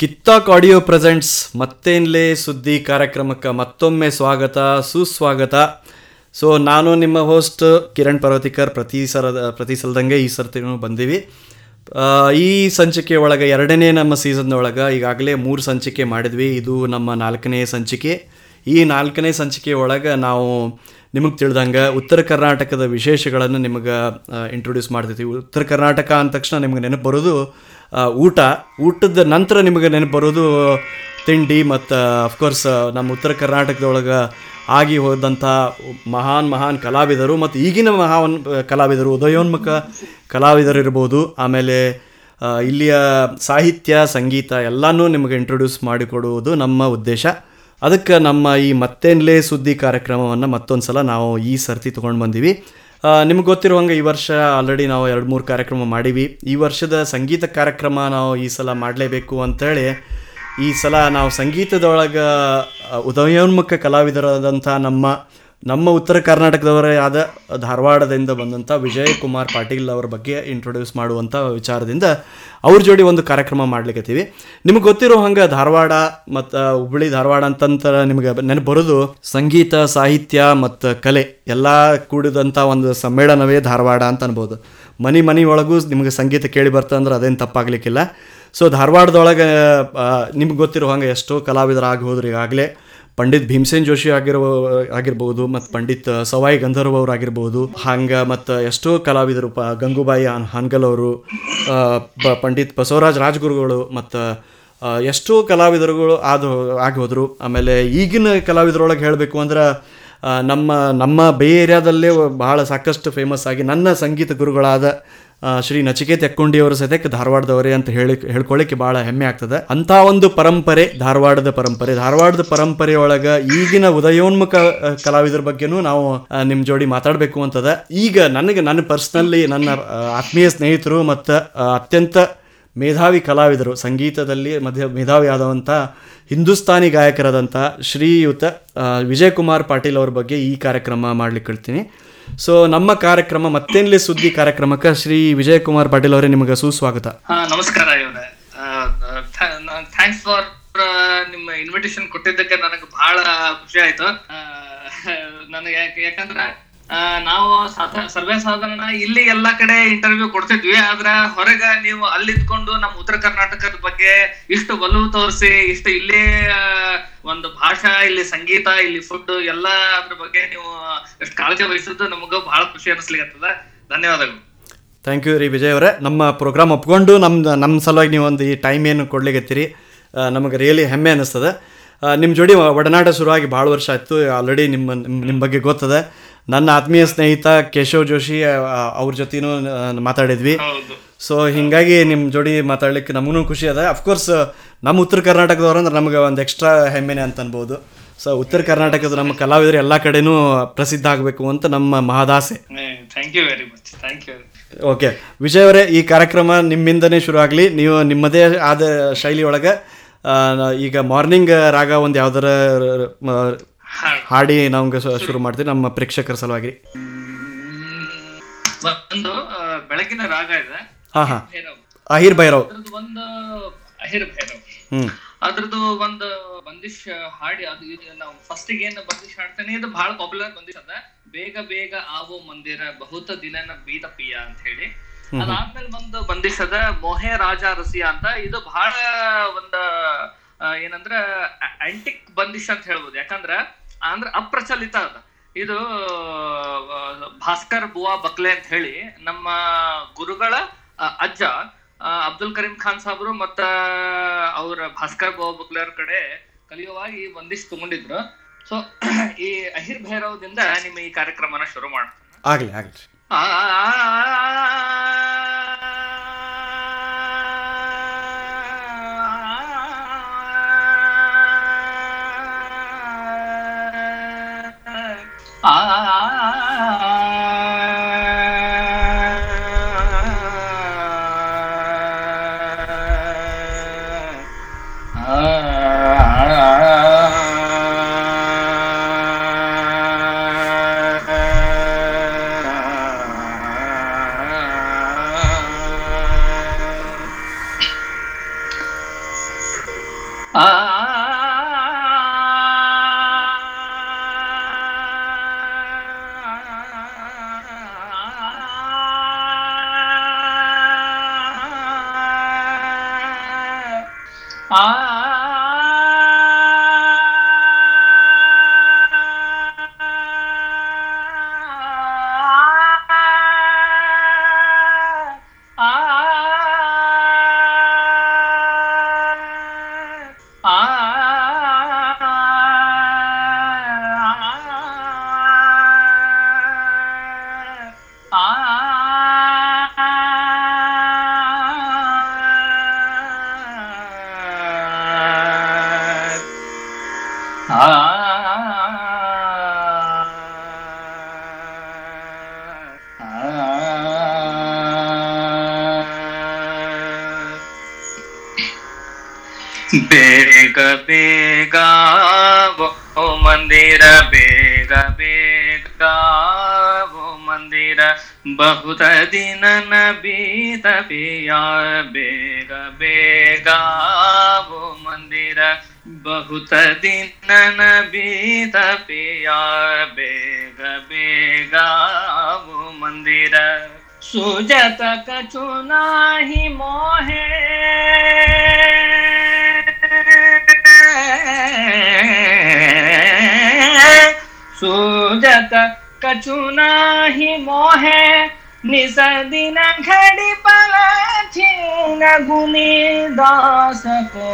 ಕಿತ್ತಾಕ್ audio presents ಮತ್ತೇನ್ಲೇ ಸುದ್ದಿ ಕಾರ್ಯಕ್ರಮಕ್ಕೆ ಮತ್ತೊಮ್ಮೆ ಸ್ವಾಗತ, ಸುಸ್ವಾಗತ. ಸೊ ನಾನು ನಿಮ್ಮ ಹೋಸ್ಟ್ ಕಿರಣ್ ಪರ್ವತಿಕರ್. ಪ್ರತಿ ಸರದ ಪ್ರತಿ ಸಲದಂಗೆ ಈ ಸರ್ತಿನೂ ಬಂದೀವಿ. ಈ ಸಂಚಿಕೆ ಒಳಗೆ ಎರಡನೇ ನಮ್ಮ ಸೀಸನ್ ಒಳಗೆ ಈಗಾಗಲೇ ಮೂರು ಸಂಚಿಕೆ ಮಾಡಿದ್ವಿ. ಇದು ನಮ್ಮ ನಾಲ್ಕನೇ ಸಂಚಿಕೆ. ಈ ನಾಲ್ಕನೇ ಸಂಚಿಕೆ ಒಳಗೆ ನಾವು ನಿಮಗೆ ತಿಳಿದಂಗೆ ಉತ್ತರ ಕರ್ನಾಟಕದ ವಿಶೇಷಗಳನ್ನು ನಿಮಗೆ ಇಂಟ್ರೊಡ್ಯೂಸ್ ಮಾಡ್ತಿದ್ವಿ. ಉತ್ತರ ಕರ್ನಾಟಕ ಅಂದ ತಕ್ಷಣ ನಿಮಗೆ ನೆನಪು ಬರೋದು ಊಟ. ಊಟದ ನಂತರ ನಿಮಗೆ ನೆನಪು ಬರೋದು ತಿಂಡಿ ಮತ್ತು ಅಫ್ಕೋರ್ಸ್ ನಮ್ಮ ಉತ್ತರ ಕರ್ನಾಟಕದೊಳಗೆ ಆಗಿ ಹೋದಂಥ ಮಹಾನ್ ಮಹಾನ್ ಕಲಾವಿದರು ಮತ್ತು ಈಗಿನ ಮಹಾನ್ ಕಲಾವಿದರು, ಉದಯೋನ್ಮುಖ ಕಲಾವಿದರು ಇರ್ಬೋದು. ಆಮೇಲೆ ಇಲ್ಲಿಯ ಸಾಹಿತ್ಯ, ಸಂಗೀತ ಎಲ್ಲನೂ ನಿಮಗೆ ಇಂಟ್ರೊಡ್ಯೂಸ್ ಮಾಡಿಕೊಡುವುದು ನಮ್ಮ ಉದ್ದೇಶ. ಅದಕ್ಕೆ ನಮ್ಮ ಈ ಮತ್ತೇನ್ಲೇ ಸುದ್ದಿ ಕಾರ್ಯಕ್ರಮವನ್ನು ಮತ್ತೊಂದು ಸಲ ನಾವು ಈ ಸರ್ತಿ ತೊಗೊಂಡು ಬಂದೀವಿ. ನಿಮ್ಗೆ ಗೊತ್ತಿರುವಂಗೆ ಈ ವರ್ಷ ಆಲ್ರೆಡಿ ನಾವು ಎರಡು ಮೂರು ಕಾರ್ಯಕ್ರಮ ಮಾಡೀವಿ. ಈ ವರ್ಷದ ಸಂಗೀತ ಕಾರ್ಯಕ್ರಮ ನಾವು ಈ ಸಲ ಮಾಡಲೇಬೇಕು ಅಂತೇಳಿ ಈ ಸಲ ನಾವು ಸಂಗೀತದೊಳಗೆ ಉದಯೋನ್ಮುಖ ಕಲಾವಿದರಾದಂಥ ನಮ್ಮ ನಮ್ಮ ಉತ್ತರ ಕರ್ನಾಟಕದವರೇ ಆದ ಧಾರವಾಡದಿಂದ ಬಂದಂಥ ವಿಜಯ್ ಕುಮಾರ್ ಪಾಟೀಲ್ ಅವರ ಬಗ್ಗೆ ಇಂಟ್ರೊಡ್ಯೂಸ್ ಮಾಡುವಂಥ ವಿಚಾರದಿಂದ ಅವ್ರ ಜೋಡಿ ಒಂದು ಕಾರ್ಯಕ್ರಮ ಮಾಡ್ಲಿಕ್ಕತ್ತೀವಿ ನಿಮ್ಗೆ ಗೊತ್ತಿರೋ ಹಂಗೆ ಧಾರವಾಡ ಮತ್ತು ಹುಬ್ಬಳ್ಳಿ ಧಾರವಾಡ ಅಂತಂತ ನಿಮಗೆ ನೆನಪು ಬರೋದು ಸಂಗೀತ, ಸಾಹಿತ್ಯ ಮತ್ತು ಕಲೆ ಎಲ್ಲ ಕೂಡಿದಂಥ ಒಂದು ಸಮ್ಮೇಳನವೇ ಧಾರವಾಡ ಅಂತ ಅನ್ಬೋದು. ಮನೆ ಮನೆ ಒಳಗೂ ನಿಮಗೆ ಸಂಗೀತ ಕೇಳಿ ಬರ್ತಂದ್ರೆ ಅದೇನು ತಪ್ಪಾಗಲಿಕ್ಕಿಲ್ಲ. ಸೊ ಧಾರವಾಡದೊಳಗೆ ನಿಮ್ಗೆ ಗೊತ್ತಿರೋ ಹಂಗೆ ಎಷ್ಟೋ ಕಲಾವಿದರಾಗಿ ಹೋದ್ರು ಈಗಾಗಲೇ. ಪಂಡಿತ್ ಭೀಮಸೇನ್ ಜೋಶಿ ಆಗಿರೋ, ಆಗಿರ್ಬೋದು ಮತ್ತು ಪಂಡಿತ್ ಸವಾಯಿ ಗಂಧರ್ವ ಅವ್ರು ಆಗಿರ್ಬೋದು, ಹಂಗೆ ಮತ್ತು ಎಷ್ಟೋ ಕಲಾವಿದರು, ಪ, ಗಂಗೂಬಾಯಿ ಹಾನ್- ಹಾನ್ಗಲ್ ಅವರು ಪಂಡಿತ್ ಬಸವರಾಜ್ ರಾಜ್ಗುರುಗಳು ಮತ್ತು ಎಷ್ಟೋ ಕಲಾವಿದರುಗಳು ಆದು, ಆಗಿ ಹೋದರು. ಆಮೇಲೆ ಈಗಿನ ಕಲಾವಿದರೊಳಗೆ ಹೇಳಬೇಕು ಅಂದ್ರೆ ನಮ್ಮ ನಮ್ಮ ಬೇ ಏರಿಯಾದಲ್ಲೇ ಬಹಳ ಸಾಕಷ್ಟು ಫೇಮಸ್ ಆಗಿ ನನ್ನ ಸಂಗೀತ ಗುರುಗಳಾದ ಶ್ರೀ ನಚಿಕೇತ್ ಎಕ್ಕೊಂಡಿ ಅವರ ಸದ್ಯಕ್ಕೆ ಧಾರವಾಡದವರೇ ಅಂತ ಹೇಳಿ ಹೇಳ್ಕೊಳ್ಳಿಕ್ಕೆ ಭಾಳ ಹೆಮ್ಮೆ ಆಗ್ತದೆ. ಅಂಥ ಒಂದು ಪರಂಪರೆ ಧಾರವಾಡದ ಪರಂಪರೆ. ಧಾರವಾಡದ ಪರಂಪರೆ ಒಳಗೆ ಈಗಿನ ಉದಯೋನ್ಮುಖ ಕಲಾವಿದರ ಬಗ್ಗೆನೂ ನಾವು ನಿಮ್ಮ ಜೋಡಿ ಮಾತಾಡಬೇಕು ಅಂತದ. ಈಗ ನನಗೆ, ನನ್ನ ಪರ್ಸ್ನಲ್ಲಿ ನನ್ನ ಆತ್ಮೀಯ ಸ್ನೇಹಿತರು ಮತ್ತು ಅತ್ಯಂತ ಮೇಧಾವಿ ಕಲಾವಿದರು, ಸಂಗೀತದಲ್ಲಿ ಮಧ್ಯ ಮೇಧಾವಿ ಆದವಂಥ ಹಿಂದೂಸ್ತಾನಿ ಗಾಯಕರಾದಂಥ ಶ್ರೀಯುತ ವಿಜಯ್ ಕುಮಾರ್ ಪಾಟೀಲ್ ಅವ್ರ ಬಗ್ಗೆ ಈ ಕಾರ್ಯಕ್ರಮ ಮಾಡ್ಲಿಕ್ಕೆ ಹೇಳ್ತೀನಿ. ಸೊ ನಮ್ಮ ಕಾರ್ಯಕ್ರಮ ಮತ್ತೇನ್ಲಿ ಸುದ್ದಿ ಕಾರ್ಯಕ್ರಮಕ್ಕೆ ಶ್ರೀ ವಿಜಯ್ ಕುಮಾರ್ ಪಾಟೀಲ್ ಅವರೇ ನಿಮಗೆ ಸುಸ್ವಾಗತ. ನಮಸ್ಕಾರ ಥ್ಯಾಂಕ್ಸ್ ಫಾರ್ ನಿಮ್ಮ ಇನ್ವಿಟೇಷನ್ ಕೊಟ್ಟಿದ್ದಕ್ಕೆ ನನಗೆ ಬಹಳ ಖುಷಿ ಆಯ್ತು. ನನಗೆ ಯಾಕೆ, ಯಾಕಂದ್ರೆ ನಾವು ಸರ್ವೆ ಸಾಧಾರಣ ಇಲ್ಲಿ ಎಲ್ಲಾ ಕಡೆ ಇಂಟರ್ವ್ಯೂ ಕೊಡ್ತಿದ್ವಿ ಆದ್ರ ಹೊರಗ ನೀವು ಅಲ್ಲಿದ್ಕೊಂಡು ನಮ್ಮ ಉತ್ತರ ಕರ್ನಾಟಕದ ಬಗ್ಗೆ ಇಷ್ಟು ಒಲವು ತೋರಿಸಿ ಇಷ್ಟು ಇಲ್ಲಿ ಒಂದು ಭಾಷಾ ಇಲ್ಲಿ ಸಂಗೀತ ಇಲ್ಲಿ ಫುಡ್ ಎಲ್ಲ ಅದ್ರ ಬಗ್ಗೆ ನೀವು ಎಷ್ಟು ಕಾಳಜಿ ವಹಿಸಿದ್ದು ನಮಗೂ ಬಹಳ ಖುಷಿ ಅನಿಸ್ಲಿಕ್ಕೆ ಧನ್ಯವಾದಗಳು. ಥ್ಯಾಂಕ್ ಯು ರೀ ವಿಜಯ್ ಅವರೇ. ನಮ್ಮ ಪ್ರೋಗ್ರಾಮ್ ಒಪ್ಕೊಂಡು ನಮ್ಮ ನಮ್ಮ ಸಲುವಾಗಿ ನೀವು ಒಂದು ಈ ಟೈಮ್ ಏನು ಕೊಡ್ಲಿಕತ್ತೀರಿ ಆ, ನಮಗೆ ರಿಯಲಿ ಹೆಮ್ಮೆ ಅನ್ನಿಸ್ತದೆ ನಿಮ್ಮ ಜೋಡಿ ಒಡನಾಟ ಶುರುವಾಗಿ ಭಾಳ ವರ್ಷ ಆಯಿತು. ಆಲ್ರೆಡಿ ನಿಮ್ಮ ನಿಮ್ಮ ಬಗ್ಗೆ ಗೊತ್ತದೆ. ನನ್ನ ಆತ್ಮೀಯ ಸ್ನೇಹಿತ ಕೇಶವ್ ಜೋಶಿ ಅವ್ರ ಜೊತೆನೂ ಮಾತಾಡಿದ್ವಿ. ಸೊ ಹಿಂಗಾಗಿ ನಿಮ್ಮ ಜೋಡಿ ಮಾತಾಡ್ಲಿಕ್ಕೆ ನಮಗೂ ಖುಷಿ ಅದ. ಅಫ್ಕೋರ್ಸ್ ನಮ್ಮ ಉತ್ತರ ಕರ್ನಾಟಕದವ್ರು ಅಂದ್ರೆ ನಮಗೆ ಒಂದು ಎಕ್ಸ್ಟ್ರಾ ಹೆಮ್ಮೆನೆ ಅಂತ ಅನ್ಬೋದು. ಸೊ ಉತ್ತರ ಕರ್ನಾಟಕದ ನಮ್ಮ ಕಲಾವಿದರು ಎಲ್ಲ ಕಡೆನೂ ಪ್ರಸಿದ್ಧ ಆಗಬೇಕು ಅಂತ ನಮ್ಮ ಮಹದಾಸೆ. Thank you very much thank you okay Vijay ಅವರೇ ಈ ಕಾರ್ಯಕ್ರಮ ನಿಮ್ಮಿಂದನೇ ಶುರು ಆಗಲಿ. ನೀವು ನಿಮ್ಮದೇ ಆದ ಶೈಲಿ ಒಳಗೆ ಈಗ ಮಾರ್ನಿಂಗ್ ರಾಗ ಒಂದು ಯಾವ್ದಾರ ಹಾಡಿ ನಮ್ಗೆ ಶುರು ಮಾಡ್ತೀವಿ. ನಮ್ಮ ಪ್ರೇಕ್ಷಕರ ಸಲುವಾಗಿ. ಒಂದು ಬೆಳಗಿನ ರಾಗ ಇದೆ. ಹಾ ಹಾ. ಅಹಿರ್ ಭೈರವ್. ಒಂದು ಅಹಿರ್ ಭೈರವ್. ಅದ್ರದ್ದು ಒಂದು ಬಂದಿಶ್ ಹಾಡಿ. ಅದು ನಾವು ಫಸ್ಟ್ ಏನ್ ಬಂದಿಶ್ ಹಾಡ್ತೇನೆ ಇದು ಬಹಳ ಪಾಪ್ಯುಲರ್ ಬಂದಿಶ್ ಅದ. ಬೇಗ ಬೇಗ ಆವೋ ಮಂದಿರ ಬಹುತ ದಿನನ ಬೀದ ಪಿಯ ಅಂತ ಹೇಳಿ. ಅದಾದ್ಮೇಲೆ ಒಂದು ಬಂದಿಶ್ ಅದ ಮೊಹೆ ರಾಜ ರಸಿಯ ಅಂತ. ಇದು ಬಹಳ ಒಂದ ಏನಂದ್ರ ಆಂಟಿಕ್ ಬಂದಿಶ್ ಅಂತ ಹೇಳ್ಬೋದು. ಯಾಕಂದ್ರ ಅಂದ್ರ ಅಪ್ರಚಲಿತ ಅದ ಇದು ಭಾಸ್ಕರ್ ಬುವಾ ಬಕ್ಲೆ ಅಂತ ಹೇಳಿ ನಮ್ಮ ಗುರುಗಳ ಅಜ್ಜ ಅಬ್ದುಲ್ ಕರೀಂ ಖಾನ್ ಸಾಬ್ರು ಮತ್ತ ಅವ್ರ ಭಾಸ್ಕರ್ ಬುವಾ ಬಕ್ಲೆ ಅವ್ರ ಕಡೆ ಕಲಿಯುವಾಗಿ ಒಂದಿಷ್ಟು ತಗೊಂಡಿದ್ರು ಸೊ ಈ ಅಹಿರ್ ಭೈರವದಿಂದ ನಿಮ್ಮ ಈ ಕಾರ್ಯಕ್ರಮನ ಶುರು ಮಾಡ್ತೀನಿ ಆಗಲಿ ಆಗಲಿ 啊。बेग बेगा, वो मंदिर बेग, बेगा, वो मंदिर बहुत दिन न बीत पिया बेग, बेगा, वो मंदिर बहुत दिन न बीत पिया बेग, बेगा, वो मंदिर। सुजत कछु नाही मोहे। जत कछु नाही मोहे निस दिन घड़ी पलाछी, न गुनी दास को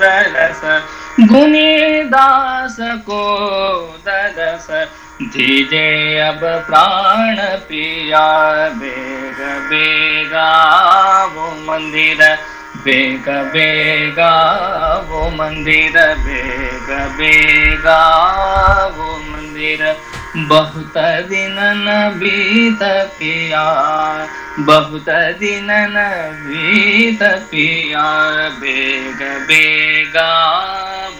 दरस गुनी दास को दरस धीजे अब प्राण पिया, बेग बेगा वो मंदिर। बेग बेगा वो मंदिर, बेग बेगा वो ಓ ಮಂದಿರ ಬಹುತ ದಿನ ನ ಬೀತ ಪಿಯ ಬಹುತ ದಿನ ನ ಬೀತ ಪಿಯ ಬೇಗ ಬೇಗ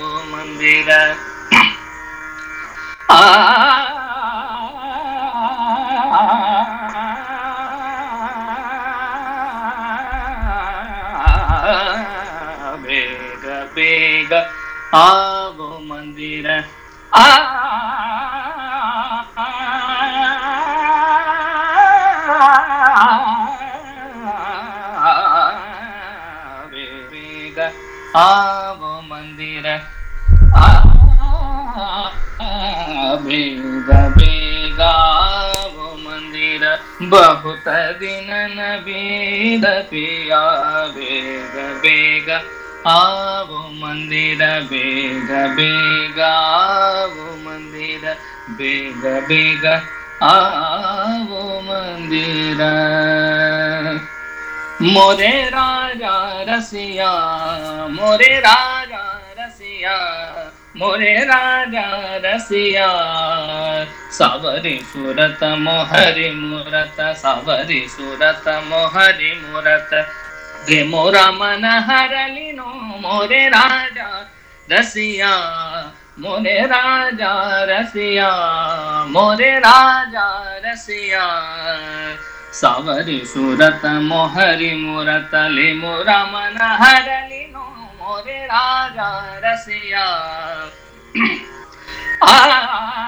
ಓ ಮಂದಿರ ಆ ಬೇಗ ಬೇಗ ಆಗೋ ஆவோ மந்திர ಬೇಗ ಬೇಗಾವೋ ಮಂದಿರ ಬಹುತ ದಿನ ಬೇಗ ಬೇಗ आवो मंदिर बेग बेग आवो मंदिर बेग बेग आवो मंदिर। मोरे राजा रसिया, मोरे राजा रसिया, मोरे राजा रसिया, सावरी सुरत, मोहरी मूरत, सावरी सुरत, मोहरी मूरत। मोरा मन हरलिनो मोरे राजा रसिया मोरे राजा रसिया मोरे राजा रसिया सावरी सूरत मोहरी मूरत ले मोरा मन हरलिनो मोरे राजा रसिया आ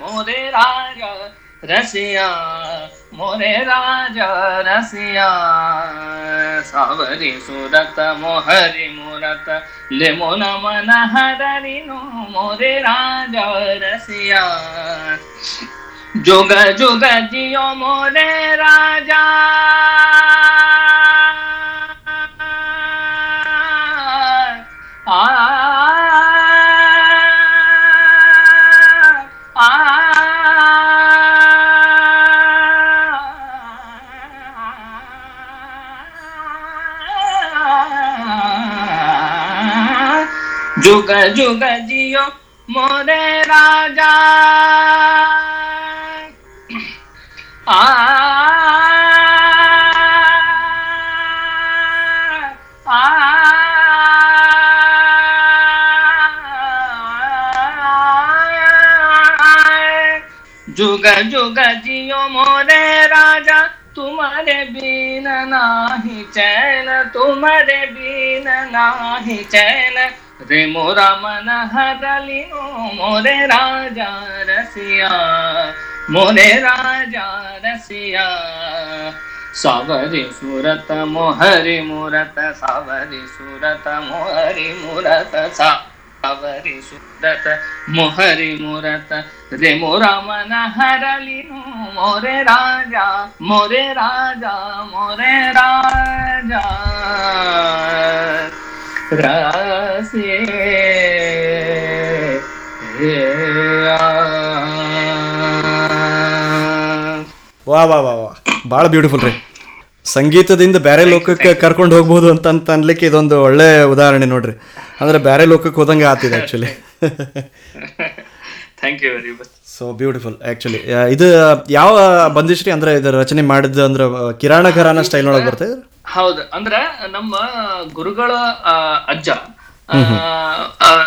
मोरे राजा रसिया मोरे राजा रसिया सावरी सूरत मोहरी मूरत ले मोन मन हरिनो मोरे राजा रसिया जुग जुग जियो मोरे राजा आ जुग जुग जियो मोरे राजा। जुग जुग जियो मोरे राजा, तुम्हारे बीन नाही चैन, तुम्हारे बीन नाही चैन। रे मोरा मन हरलिनो मोरे राजा रसिया, मोरे राजा रसिया। सावरी सूरत मोहरी मूरत, सावरी सूरत मोहरी मूरत, सावरी सूरत मोहरी मूरत। रे मोरा मन हरलिनु मोरे राजा मोरे राजा मोरे राजा। ವಾ ವಾ ವಾ ವಾ. ಭಾಳ ಬ್ಯೂಟಿಫುಲ್ ರೀ. ಸಂಗೀತದಿಂದ ಬೇರೆ ಲೋಕಕ್ಕೆ ಕರ್ಕೊಂಡು ಹೋಗ್ಬೋದು ಅಂತ ಅಂತ ಅನ್ಲಿಕ್ಕೆ ಇದೊಂದು ಒಳ್ಳೆ ಉದಾಹರಣೆ ನೋಡ್ರಿ. ಅಂದ್ರೆ ಬೇರೆ ಲೋಕಕ್ಕೆ ಹೋದಂಗೆ ಆತಿದೆ actually thank you very much so beautiful actually ಇದು ಯಾವ ಬಂದಿಶ್ರೀ ಅಂದ್ರೆ ಇದು ರಚನೆ ಮಾಡಿದ್ದು ಅಂದ್ರೆ ಕಿರಾಣ ಘರಾನ ಸ್ಟೈಲ್ ಒಳಗೆ ಬರ್ತದೆ ಹೌದು ಅಂದ್ರೆ ನಮ್ಮ ಗುರುಗಳ ಅಜ್ಜ